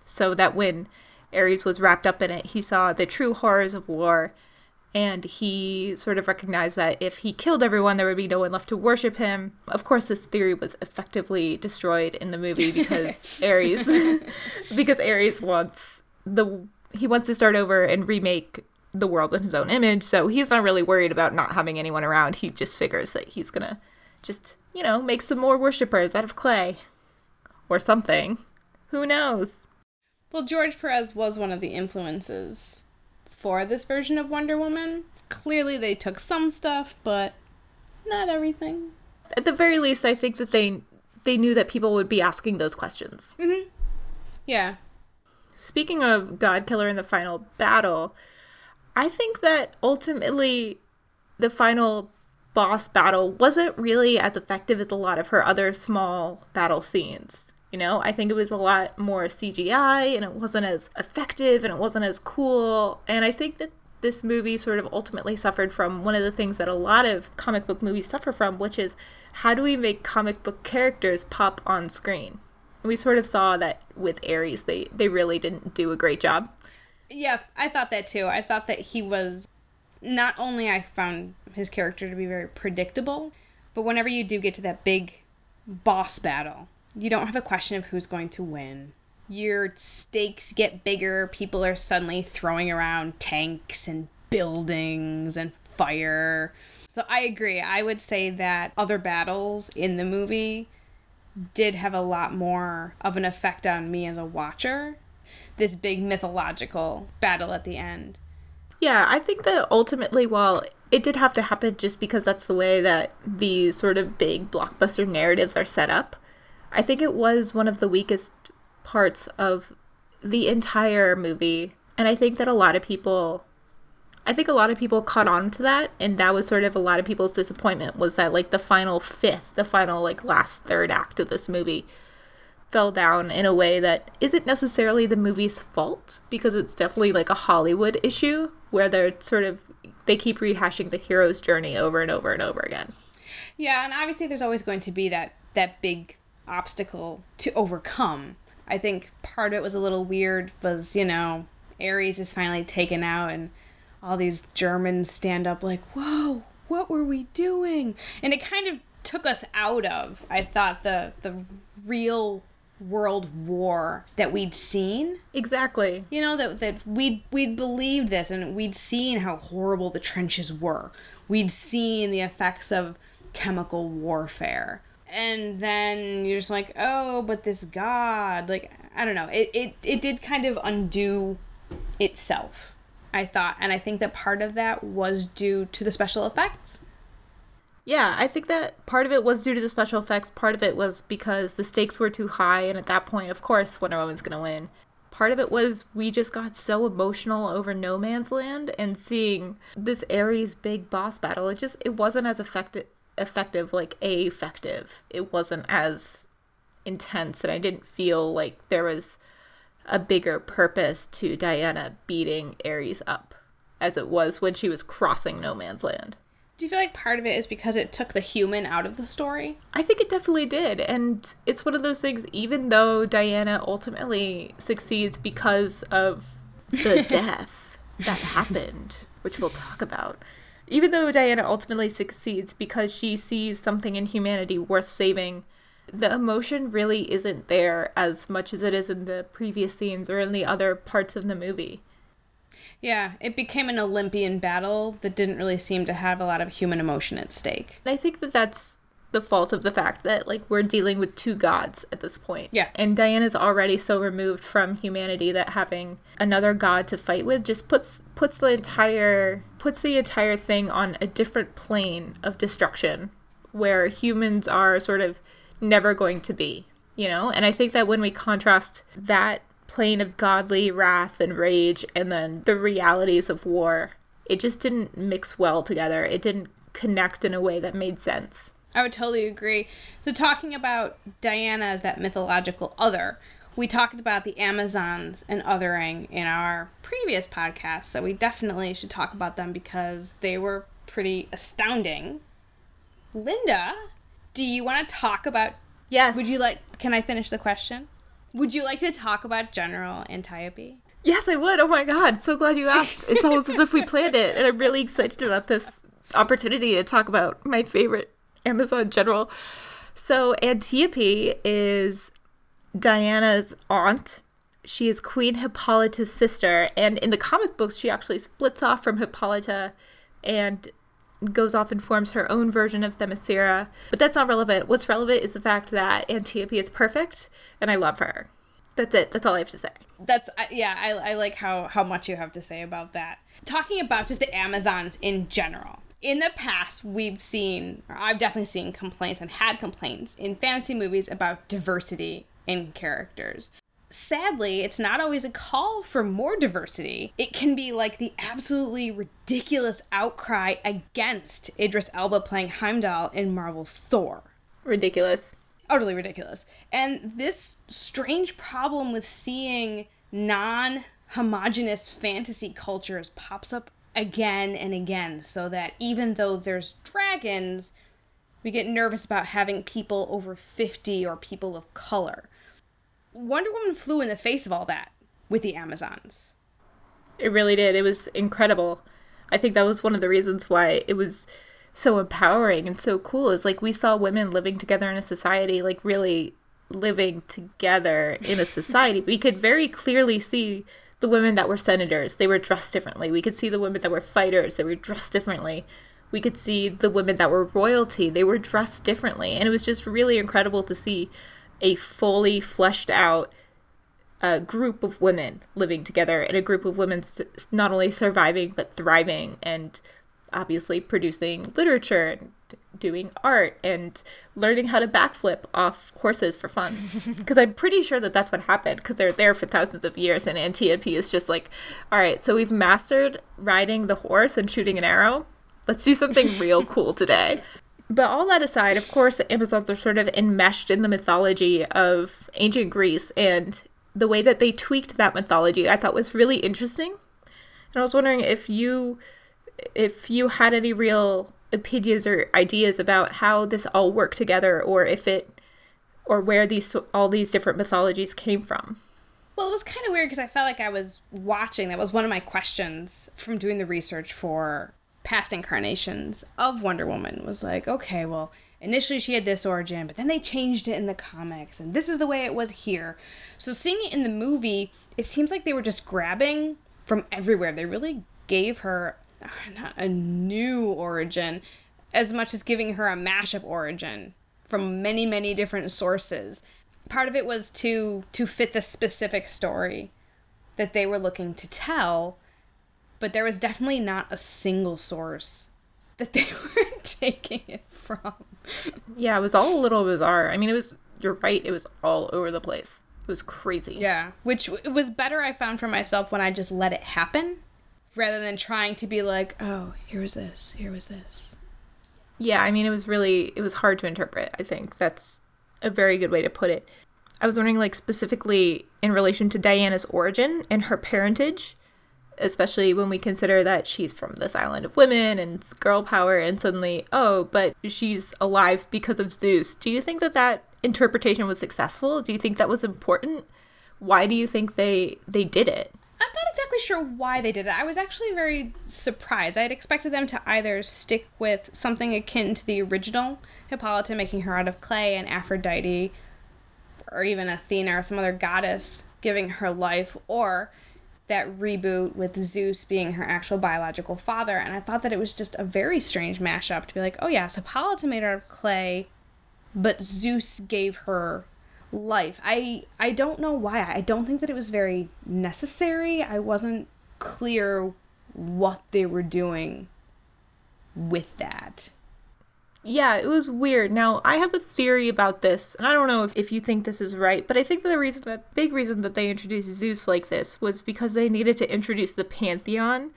So that when Ares was wrapped up in it, he saw the true horrors of war and he sort of recognized that if he killed everyone, there would be no one left to worship him. Of course, this theory was effectively destroyed in the movie because Ares, because Ares wants the he wants to start over and remake the world in his own image. So he's not really worried about not having anyone around. He just figures that he's gonna just you know make some more worshippers out of clay or something. Who knows? Well, George Perez was one of the influences for this version of Wonder Woman. Clearly, they took some stuff, but not everything. At the very least, I think that they they knew that people would be asking those questions. Mm-hmm. Yeah. Speaking of God Killer in the final battle, I think that ultimately the final boss battle wasn't really as effective as a lot of her other small battle scenes. You know, I think it was a lot more CGI and it wasn't as effective and it wasn't as cool. And I think that this movie sort of ultimately suffered from one of the things that a lot of comic book movies suffer from, which is how do we make comic book characters pop on screen? And we sort of saw that with Ares, they, they really didn't do a great job. Yeah, I thought that too. I thought that he was not only I found his character to be very predictable, but whenever you do get to that big boss battle, you don't have a question of who's going to win. Your stakes get bigger. People are suddenly throwing around tanks and buildings and fire. So I agree. I would say that other battles in the movie did have a lot more of an effect on me as a watcher. This big mythological battle at the end. Yeah, I think that ultimately, while it did have to happen just because that's the way that these sort of big blockbuster narratives are set up, I think it was one of the weakest parts of the entire movie. And I think that a lot of people I think a lot of people caught on to that and that was sort of a lot of people's disappointment was that like the final fifth, the final like last third act of this movie fell down in a way that isn't necessarily the movie's fault because it's definitely like a Hollywood issue where they're sort of they keep rehashing the hero's journey over and over and over again. Yeah, and obviously there's always going to be that that big obstacle to overcome. I think part of it was a little weird was, you know, Ares is finally taken out and all these Germans stand up like, "Whoa, what were we doing?" And it kind of took us out of I thought the the real world war that we'd seen. Exactly. You know that that we'd we'd believed this and we'd seen how horrible the trenches were. We'd seen the effects of chemical warfare and then you're just like, oh, but this god, like I don't know, it it it did kind of undo itself. I thought, and I think that part of that was due to the special effects. Yeah, I think that part of it was due to the special effects. Part of it was because the stakes were too high, and at that point, of course, Wonder Woman's gonna win. Part of it was we just got so emotional over No Man's Land and seeing this Ares big boss battle. It just it wasn't as effective effective, like a effective. It wasn't as intense, and I didn't feel like there was a bigger purpose to Diana beating Ares up as it was when she was crossing no man's land. Do you feel like part of it is because it took the human out of the story? I think it definitely did. And it's one of those things, even though Diana ultimately succeeds because of the death that happened, which we'll talk about, even though Diana ultimately succeeds because she sees something in humanity worth saving, the emotion really isn't there as much as it is in the previous scenes or in the other parts of the movie. Yeah, it became an Olympian battle that didn't really seem to have a lot of human emotion at stake. And I think that that's the fault of the fact that like we're dealing with two gods at this point. Yeah. And Diana's already so removed from humanity that having another god to fight with just puts puts the entire puts the entire thing on a different plane of destruction where humans are sort of never going to be, you know? And I think that when we contrast that plane of godly wrath and rage and then the realities of war, it just didn't mix well together. It didn't connect in a way that made sense. I would totally agree. So, talking about Diana as that mythological other, We talked about the Amazons and othering in our previous podcast, so we definitely should talk about them because they were pretty astounding. Linda, do you want to talk about Yes. Would you like can I finish the question? Would you like to talk about General Antiope? Yes, I would. Oh my god, so glad you asked. It's almost as if we planned it, and I'm really excited about this opportunity to talk about my favorite Amazon general. So, Antiope is Diana's aunt. She is Queen Hippolyta's sister, and in the comic books, she actually splits off from Hippolyta and goes off and forms her own version of Themyscira. But that's not relevant. What's relevant is the fact that Antiope is perfect, and I love her. That's it. That's all I have to say. That's yeah, I, I like how how much you have to say about that. Talking about just the Amazons in general. In the past, we've seen, or I've definitely seen complaints and had complaints in fantasy movies about diversity in characters. Sadly, it's not always a call for more diversity. It can be like the absolutely ridiculous outcry against Idris Elba playing Heimdall in Marvel's Thor Ridiculous. utterly ridiculous. And this strange problem with seeing non homogenous fantasy cultures pops up again and again, so that even though there's dragons, we get nervous about having people over 50 or people of color. Wonder Woman flew in the face of all that with the Amazons. It really did. It was incredible. I think that was one of the reasons why it was so empowering and so cool is like we saw women living together in a society, like really living together in a society. we could very clearly see the women that were senators. They were dressed differently. We could see the women that were fighters. They were dressed differently. We could see the women that were royalty. They were dressed differently. And it was just really incredible to see a fully fleshed out a group of women living together and a group of women not only surviving but thriving and obviously producing literature and doing art and learning how to backflip off horses for fun. Because i'm pretty sure that that's what happened because they're there for thousands of years and antiope is just like all right so we've mastered riding the horse and shooting an arrow. Let's do something real cool today. But all that aside, of course, the Amazons are sort of enmeshed in the mythology of ancient Greece, and the way that they tweaked that mythology I thought was really interesting. And I was wondering if you if you had any real opinions or ideas about how this all worked together or if it or where these all these different mythologies came from. Well, it was kind of weird because I felt like I was watching. That was one of my questions from doing the research for past incarnations of Wonder Woman. Was like, okay, well, initially she had this origin, but then they changed it in the comics, and this is the way it was here. So seeing it in the movie, it seems like they were just grabbing from everywhere. They really gave her not a new origin as much as giving her a mashup origin from many many different sources part of it was to to fit the specific story that they were looking to tell but there was definitely not a single source that they were taking it from Yeah, it was all a little bizarre. I mean, it was you're right, it was all over the place. It was crazy. yeah which w- was better i found for myself when i just let it happen rather than trying to be like oh here was this here was this Yeah, I mean, it was really it was hard to interpret. I think that's a very good way to put it. I was wondering, like specifically in relation to Diana's origin and her parentage, especially when we consider that she's from this island of women and girl power, and suddenly, oh, but she's alive because of Zeus. Do you think that that interpretation was successful? Do you think that was important? Why do you think they they did it? Exactly sure why they did it. I was actually very surprised. I had expected them to either stick with something akin to the original Hippolyta, making her out of clay, and Aphrodite, or even Athena or some other goddess giving her life, or that reboot with Zeus being her actual biological father. And I thought that it was just a very strange mashup to be like, oh, yes, Hippolyta made her out of clay, but Zeus gave her life. I I don't know why. I don't think that it was very necessary. I wasn't clear what they were doing with that. Yeah, it was weird. Now, I have a theory about this, and I don't know if, if you think this is right, but I think that the reason that big reason that they introduced Zeus like this was because they needed to introduce the pantheon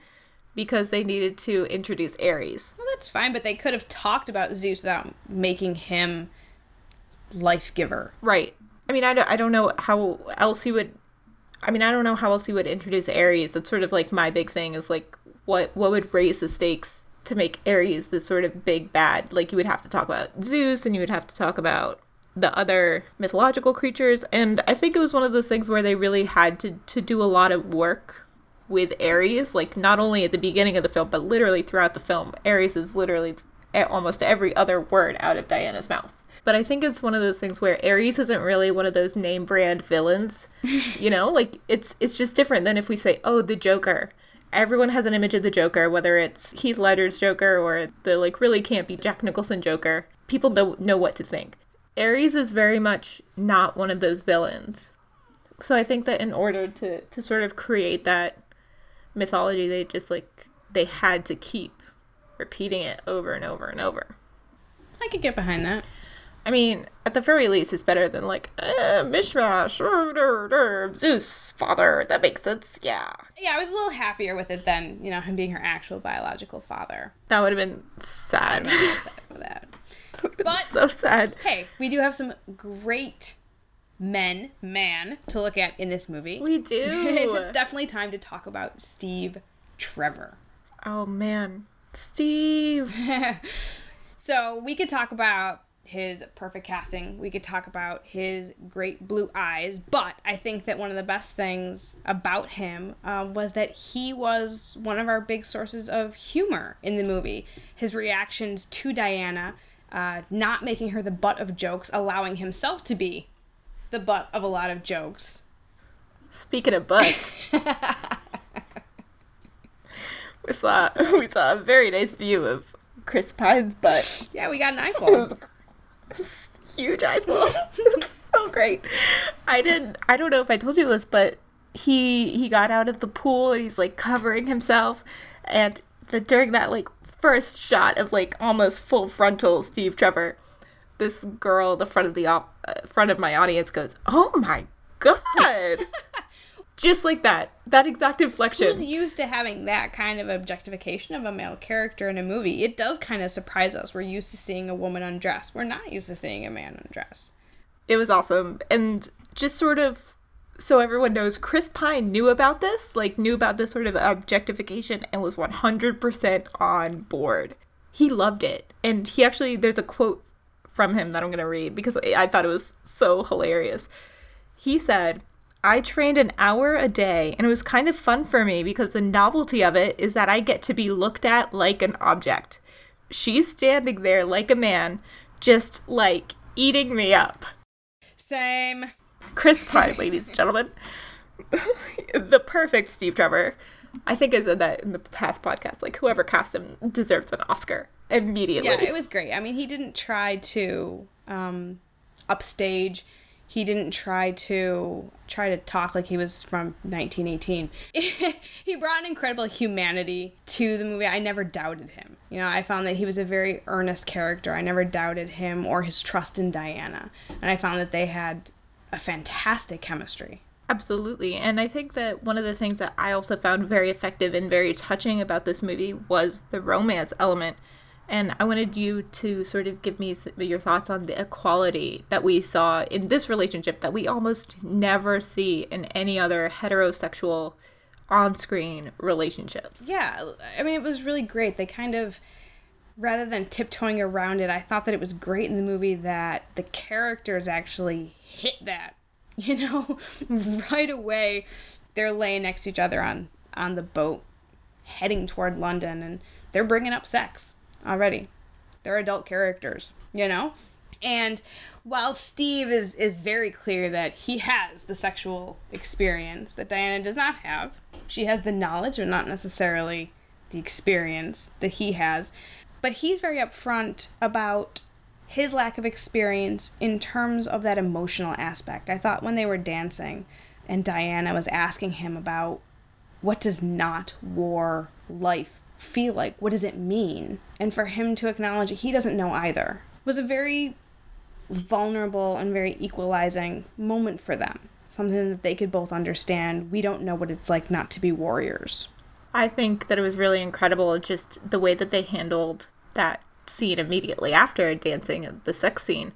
because they needed to introduce Ares. Well, that's fine, but they could have talked about Zeus without making him life giver. Right. I mean, I don't, I don't know how else you would. I mean, I don't know how else you would introduce Ares. That's sort of like my big thing is like what what would raise the stakes to make Ares this sort of big bad. Like you would have to talk about Zeus and you would have to talk about the other mythological creatures. And I think it was one of those things where they really had to to do a lot of work with Ares. Like not only at the beginning of the film, but literally throughout the film. Ares is literally almost every other word out of Diana's mouth. But I think it's one of those things where Ares isn't really one of those name brand villains. you know, like it's it's just different than if we say, "Oh, the Joker." Everyone has an image of the Joker, whether it's Heath Ledger's Joker or the like really campy Jack Nicholson Joker. People don't know what to think. Ares is very much not one of those villains. So I think that in order to to sort of create that mythology, they just like they had to keep repeating it over and over and over. I could get behind that. I mean, at the very least, it's better than like uh, mishmash, Zeus, father. That makes sense. Yeah. Yeah, I was a little happier with it than you know him being her actual biological father. That would have been sad. for that. But so sad. Hey, we do have some great men, man, to look at in this movie. We do. it's definitely time to talk about Steve Trevor. Oh man, Steve. so we could talk about his perfect casting. We could talk about his great blue eyes, but I think that one of the best things about him um, was that he was one of our big sources of humor in the movie. His reactions to Diana, uh, not making her the butt of jokes, allowing himself to be the butt of a lot of jokes. Speaking of butts. we saw we saw a very nice view of Chris Pine's butt. Yeah, we got an huge eyeball. It's so great. I didn't. I don't know if I told you this, but he he got out of the pool and he's like covering himself, and the during that like first shot of like almost full frontal Steve Trevor, this girl, the front of the op- uh, front of my audience goes, "Oh my god." Just like that that exact inflection. Who's used to having that kind of objectification of a male character in a movie? It does kind of surprise us. We're used to seeing a woman undress. We're not used to seeing a man undress. It was awesome. And just sort of so everyone knows chris pine knew about this like knew about this sort of objectification and was 100% on board. He loved it. And he actually there's a quote from him that i'm going to read because i thought it was so hilarious. He said I trained an hour a day, and it was kind of fun for me because the novelty of it is that I get to be looked at like an object. She's standing there like a man, just like eating me up. Same. Chris Pine, ladies and gentlemen. the perfect Steve Trevor. I think I said that in the past podcast. Like, whoever cast him deserves an Oscar immediately. Yeah, it was great. I mean, he didn't try to um, upstage he didn't try to try to talk like he was from 1918 he brought an incredible humanity to the movie. I never doubted him. You know i found that he was a very earnest character. I never doubted him or his trust in diana. And i found that they had a fantastic chemistry. Absolutely. And I think that one of the things that I also found very effective and very touching about this movie was the romance element. And I wanted you to sort of give me your thoughts on the equality that we saw in this relationship that we almost never see in any other heterosexual on screen relationships. Yeah. I mean, it was really great. They kind of, rather than tiptoeing around it, I thought that it was great in the movie that the characters actually hit that. You know, right away, they're laying next to each other on, on the boat heading toward London and they're bringing up sex already. They're adult characters, you know? And while Steve is is very clear that he has the sexual experience that Diana does not have, she has the knowledge but not necessarily the experience that he has. But he's very upfront about his lack of experience in terms of that emotional aspect. I thought when they were dancing and Diana was asking him about what does not war life feel like? What does it mean? And for him to acknowledge he doesn't know either was a very vulnerable and very equalizing moment for them. Something that they could both understand. We don't know what it's like not to be warriors. I think that it was really incredible just the way that they handled that scene immediately after dancing, the sex scene,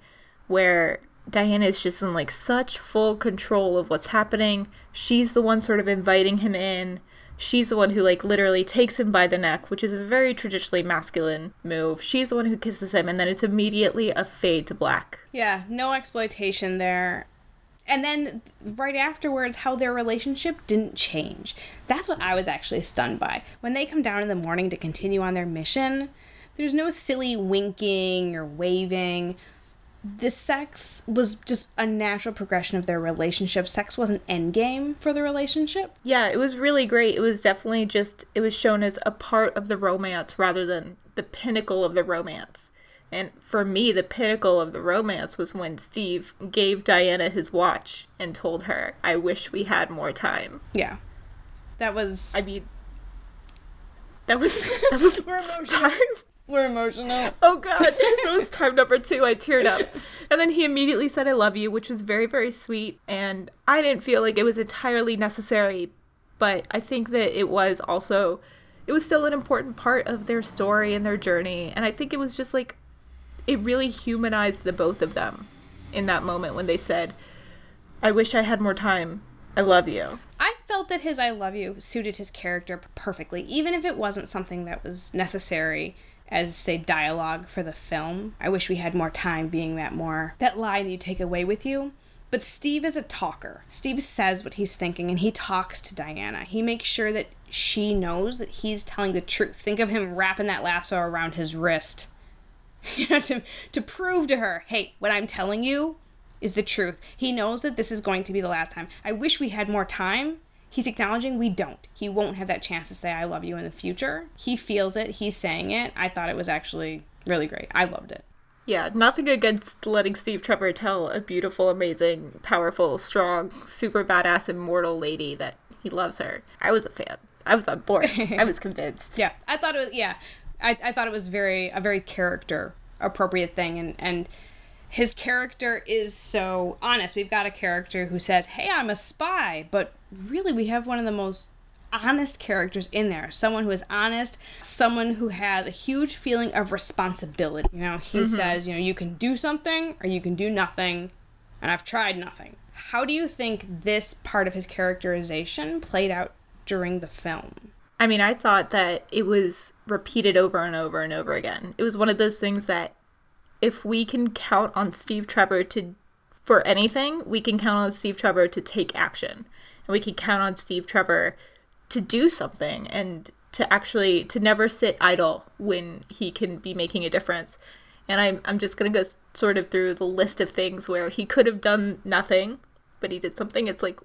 where Diana is just in like such full control of what's happening. She's the one sort of inviting him in. She's the one who like literally takes him by the neck, which is a very traditionally masculine move. She's the one who kisses him and then it's immediately a fade to black. Yeah, no exploitation there. And then right afterwards, how their relationship didn't change. That's what I was actually stunned by. When they come down in the morning to continue on their mission, there's no silly winking or waving the sex was just a natural progression of their relationship. Sex wasn't endgame for the relationship. Yeah, it was really great. It was definitely just it was shown as a part of the romance rather than the pinnacle of the romance. And for me, the pinnacle of the romance was when Steve gave Diana his watch and told her, "I wish we had more time." Yeah, that was. I mean, that was that was time we're emotional. Oh god, it was time number two. I teared up. And then he immediately said I love you, which was very, very sweet. And I didn't feel like it was entirely necessary, but I think that it was also it was still an important part of their story and their journey. And I think it was just like it really humanized the both of them in that moment when they said, I wish I had more time. I love you. I felt that his I love you suited his character perfectly, even if it wasn't something that was necessary as say dialogue for the film. I wish we had more time being that more that line that you take away with you. But Steve is a talker. Steve says what he's thinking and he talks to Diana. He makes sure that she knows that he's telling the truth. Think of him wrapping that lasso around his wrist. You know, to, to prove to her, hey, what I'm telling you is the truth. He knows that this is going to be the last time. I wish we had more time, he's acknowledging we don't. He won't have that chance to say I love you in the future. He feels it, he's saying it. I thought it was actually really great. I loved it. Yeah, nothing against letting Steve Trevor tell a beautiful, amazing, powerful, strong, super badass, immortal lady that he loves her. I was a fan. I was on board. I was convinced. Yeah, I thought it was. Yeah, I, I thought it was very a very character appropriate thing, and and his character is so honest. We've got a character who says, "Hey, I'm a spy," but really we have one of the most honest characters in there. Someone who is honest, someone who has a huge feeling of responsibility. You know, he mm-hmm. says, you know, you can do something or you can do nothing, and I've tried nothing. How do you think this part of his characterization played out during the film? I mean, I thought that it was repeated over and over and over again. It was one of those things that if we can count on Steve Trevor to for anything, we can count on Steve Trevor to take action. And we can count on Steve Trevor to do something and to actually to never sit idle when he can be making a difference. And I'm I'm just to go sort of through the list of things where he could have done nothing, but he did something. It's like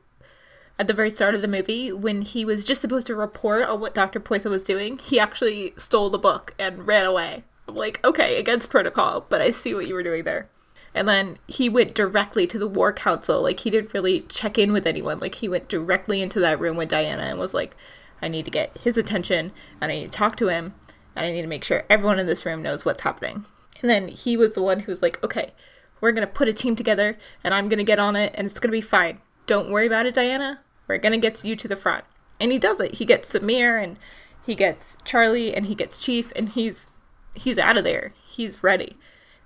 at the very start of the movie when he was just supposed to report on what Dr. Poison was doing, he actually stole the book and ran away. I'm like, okay, against protocol, but I see what you were doing there. And then he went directly to the war council. Like, he didn't really check in with anyone. Like, he went directly into that room with Diana and was like, I need to get his attention and I need to talk to him and I need to make sure everyone in this room knows what's happening. And then he was the one who was like, okay, we're going to put a team together and I'm going to get on it and it's going to be fine. Don't worry about it, Diana. We're going to get you to the front. And he does it. He gets Samir and he gets Charlie and he gets Chief and he's he's out of there. He's ready.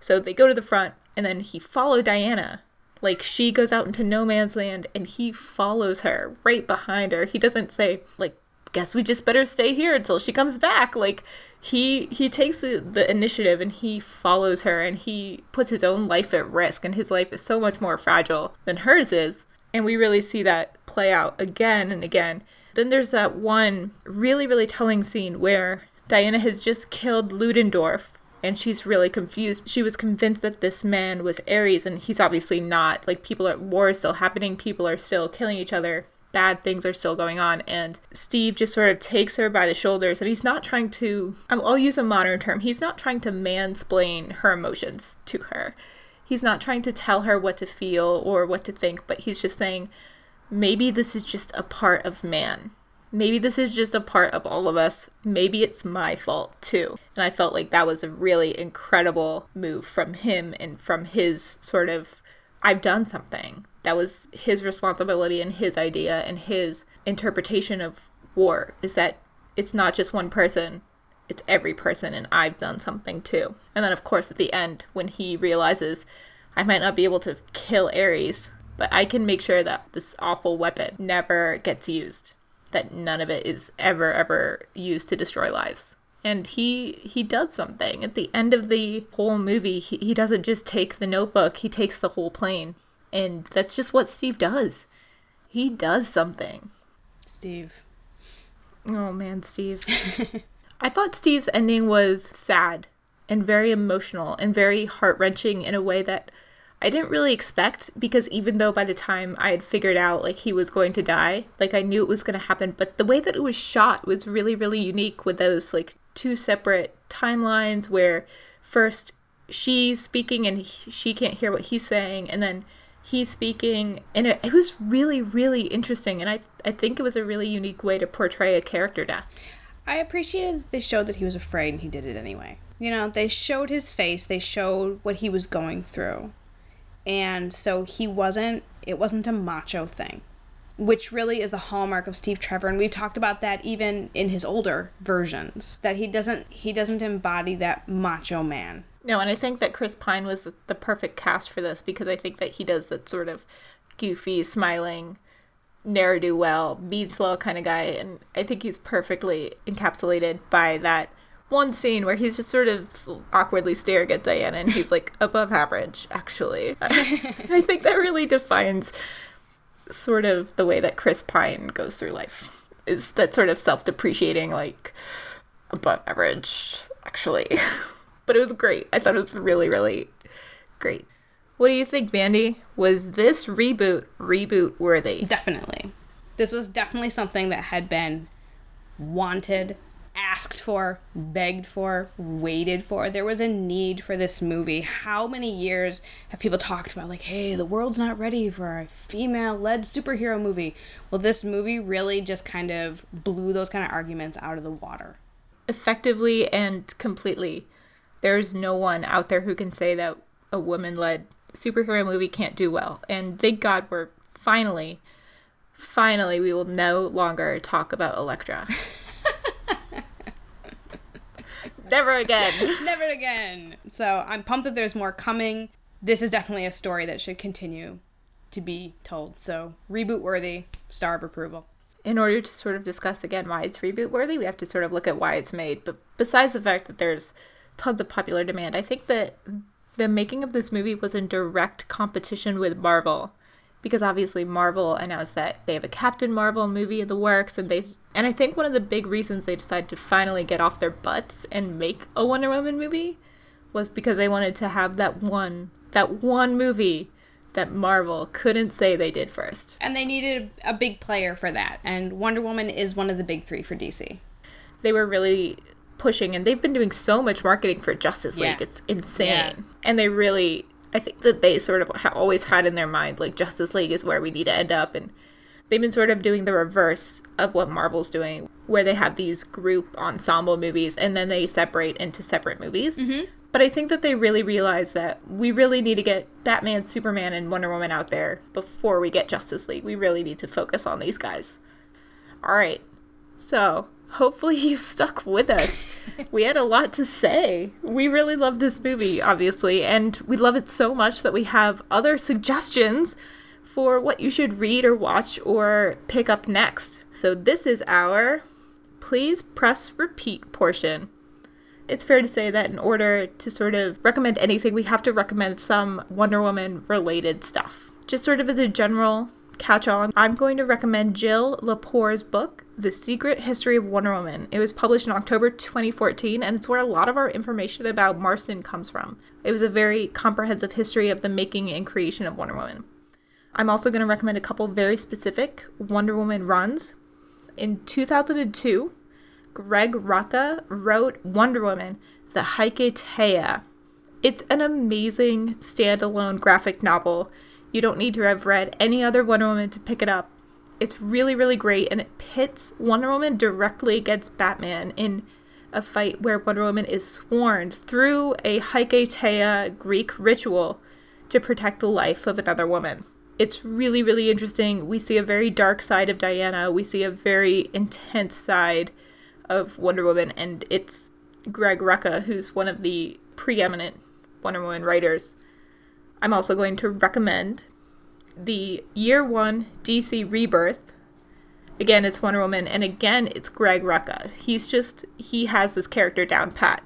So they go to the front, and then he follow Diana. Like she goes out into no man's land, and he follows her right behind her. He doesn't say like, "Guess we just better stay here until she comes back." Like he he takes the, the initiative and he follows her, and he puts his own life at risk. And his life is so much more fragile than hers is. And we really see that play out again and again. Then there's that one really, really telling scene where Diana has just killed Ludendorff and she's really confused. She was convinced that this man was Ares and he's obviously not. Like people are war is still happening, people are still killing each other. Bad things are still going on, and Steve just sort of takes her by the shoulders, and he's not trying to. I'll use a modern term. He's not trying to mansplain her emotions to her. He's not trying to tell her what to feel or what to think, but he's just saying, maybe this is just a part of man maybe this is just a part of all of us. Maybe it's my fault too. And I felt like that was a really incredible move from him and from his sort of, I've done something. That was his responsibility and his idea and his interpretation of war is that it's not just one person, it's every person, and I've done something too. And then, of course, at the end, when he realizes, I might not be able to kill Ares, but I can make sure that this awful weapon never gets used. That none of it is ever, ever used to destroy lives. And he he does something. At the end of the whole movie, he, he doesn't just take the notebook, he takes the whole plane. And that's just what Steve does. He does something. Steve. Oh man, Steve. I thought Steve's ending was sad and very emotional and very heart wrenching in a way that I didn't really expect because even though by the time I had figured out like he was going to die, like I knew it was going to happen, but the way that it was shot was really, really unique with those like two separate timelines where first she's speaking and he, she can't hear what he's saying, and then he's speaking, and it, it was really, really interesting, and I I think it was a really unique way to portray a character death. I appreciated they showed that he was afraid and he did it anyway. You know, they showed his face, they showed what he was going through. And so he wasn't it wasn't a macho thing, which really is the hallmark of Steve Trevor and we've talked about that even in his older versions that he doesn't he doesn't embody that macho man. No, and I think that Chris Pine was the perfect cast for this because I think that he does that sort of goofy, smiling, ne'er do well, means well kind of guy, and I think he's perfectly encapsulated by that one scene where he's just sort of awkwardly staring at Diana and he's like above average, actually. I think that really defines sort of the way that Chris Pine goes through life. Is that sort of self depreciating, like above average, actually. but it was great. I thought it was really, really great. What do you think, Mandy? Was this reboot reboot worthy? Definitely. This was definitely something that had been wanted asked for, begged for, waited for. There was a need for this movie. How many years have people talked about, like, hey, the world's not ready for a female led superhero movie? Well, this movie really just kind of blew those kind of arguments out of the water. Effectively and completely. There's no one out there who can say that a woman led superhero movie can't do well. And thank God we're finally, finally, we will no longer talk about Elektra. Never again. Never again. So I'm pumped that there's more coming. This is definitely a story that should continue to be told. So reboot worthy, star of approval. In order to sort of discuss again why it's reboot worthy, we have to sort of look at why it's made. But besides the fact that there's tons of popular demand, I think that the making of this movie was in direct competition with Marvel because obviously Marvel announced that they have a Captain Marvel movie in the works and they and I think one of the big reasons they decided to finally get off their butts and make a Wonder Woman movie was because they wanted to have that one that one movie that Marvel couldn't say they did first. And they needed a big player for that and Wonder Woman is one of the big 3 for DC. They were really pushing and they've been doing so much marketing for Justice League. Yeah. It's insane. Yeah. And they really I think that they sort of ha- always had in their mind like Justice League is where we need to end up, and they've been sort of doing the reverse of what Marvel's doing, where they have these group ensemble movies and then they separate into separate movies. Mm-hmm. But I think that they really realize that we really need to get Batman, Superman, and Wonder Woman out there before we get Justice League. We really need to focus on these guys. All right. So, hopefully you've stuck with us. we had a lot to say. We really love this movie, obviously, and we love it so much that we have other suggestions for what you should read or watch or pick up next. So this is our please press repeat portion. It's fair to say that in order to sort of recommend anything, we have to recommend some Wonder Woman related stuff. Just sort of as a general catch on, I'm going to recommend Jill Lepore's book, The Secret History of Wonder Woman. It was published in October 2014, and it's where a lot of our information about Marston comes from. It was a very comprehensive history of the making and creation of Wonder Woman. I'm also going to recommend a couple very specific Wonder Woman runs. In 2002, Greg Rucka wrote Wonder Woman, The Hiketeia. It's an amazing standalone graphic novel you don't need to have read any other Wonder Woman to pick it up. It's really, really great, and it pits Wonder Woman directly against Batman in a fight where Wonder Woman is sworn through a Hiketeia Greek ritual to protect the life of another woman. It's really, really interesting. We see a very dark side of Diana. We see a very intense side of Wonder Woman, and it's Greg Rucka, who's one of the preeminent Wonder Woman writers I'm also going to recommend the Year One DC Rebirth. Again, it's Wonder Woman, and again, it's Greg Rucka. He's just, he has this character down pat.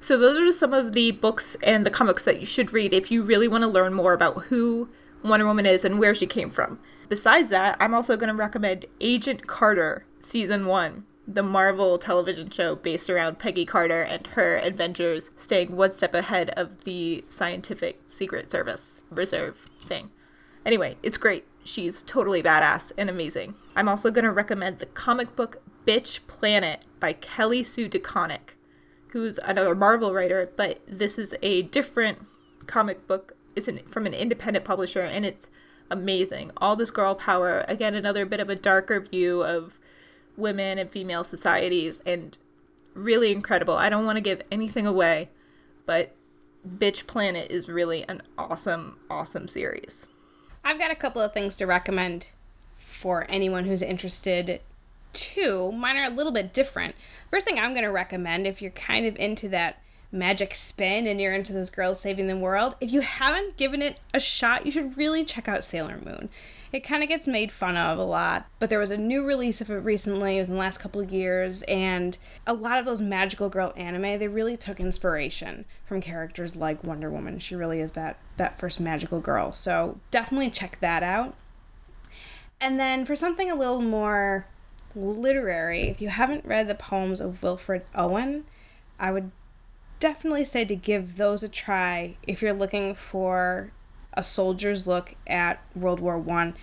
So, those are some of the books and the comics that you should read if you really want to learn more about who Wonder Woman is and where she came from. Besides that, I'm also going to recommend Agent Carter Season 1 the Marvel television show based around Peggy Carter and her adventures, staying one step ahead of the scientific secret service reserve thing. Anyway, it's great. She's totally badass and amazing. I'm also going to recommend the comic book Bitch Planet by Kelly Sue DeConnick, who's another Marvel writer, but this is a different comic book. It's an, from an independent publisher, and it's amazing. All this girl power. Again, another bit of a darker view of women and female societies and really incredible. I don't want to give anything away, but Bitch Planet is really an awesome, awesome series. I've got a couple of things to recommend for anyone who's interested too. Mine are a little bit different. First thing I'm going to recommend if you're kind of into that magic spin and you're into those girls saving the world, if you haven't given it a shot, you should really check out Sailor Moon. It kind of gets made fun of a lot, but there was a new release of it recently within the last couple of years, and a lot of those magical girl anime, they really took inspiration from characters like Wonder Woman. She really is that that first magical girl. So definitely check that out. And then for something a little more literary, if you haven't read the poems of Wilfred Owen, I would definitely say to give those a try if you're looking for a soldier's look at World War One.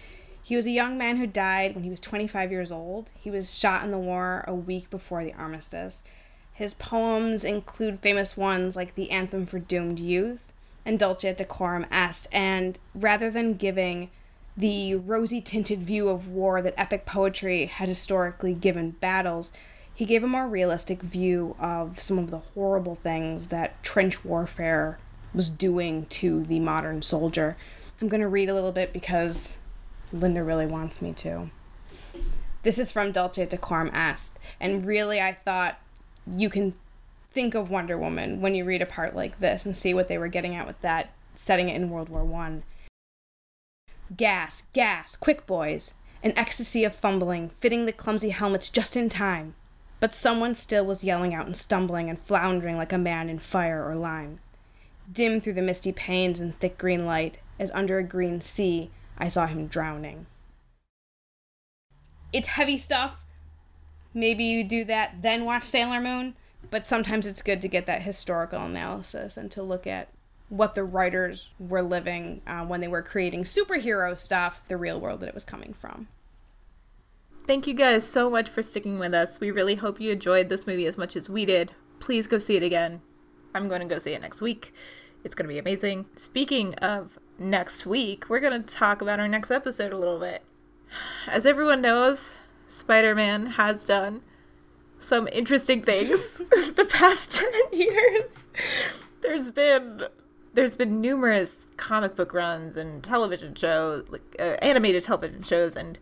He was a young man who died when he was 25 years old. He was shot in the war a week before the armistice. His poems include famous ones like the Anthem for Doomed Youth and Dulce et Decorum Est, and rather than giving the rosy tinted view of war that epic poetry had historically given battles, he gave a more realistic view of some of the horrible things that trench warfare was doing to the modern soldier. I'm going to read a little bit because Linda really wants me to. This is from Dulce Decorum Est, and really I thought you can think of Wonder Woman when you read a part like this and see what they were getting at with that, setting it in World War One. Gas, gas, quick boys! An ecstasy of fumbling, fitting the clumsy helmets just in time. But someone still was yelling out and stumbling and floundering like a man in fire or lime. Dim through the misty panes and thick green light, as under a green sea, I saw him drowning. It's heavy stuff. Maybe you do that, then watch Sailor Moon, but sometimes it's good to get that historical analysis and to look at what the writers were living uh, when they were creating superhero stuff, the real world that it was coming from. Thank you guys so much for sticking with us. We really hope you enjoyed this movie as much as we did. Please go see it again. I'm going to go see it next week. It's going to be amazing. Speaking of next week, we're going to talk about our next episode a little bit. As everyone knows, Spider Man has done some interesting things the past 10 years. There's been there's been numerous comic book runs and television shows, like uh, animated television shows and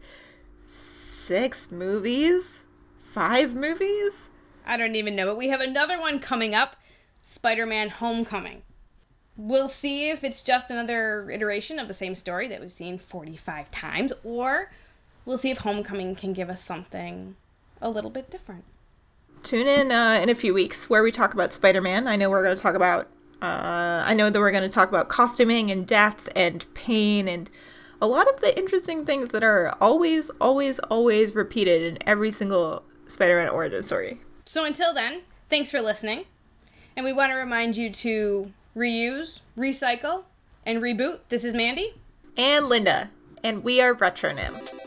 six movies? Five movies? I don't even know, but we have another one coming up Spider Man Homecoming. We'll see if it's just another iteration of the same story that we've seen 45 times, or we'll see if Homecoming can give us something a little bit different. Tune in uh, in a few weeks where we talk about Spider Man. I know we're going to talk about. Uh, I know that we're going to talk about costuming and death and pain and a lot of the interesting things that are always, always, always repeated in every single Spider Man origin story. So until then, thanks for listening. And we want to remind you to reuse, recycle, and reboot. This is Mandy. And Linda. And we are Retronym.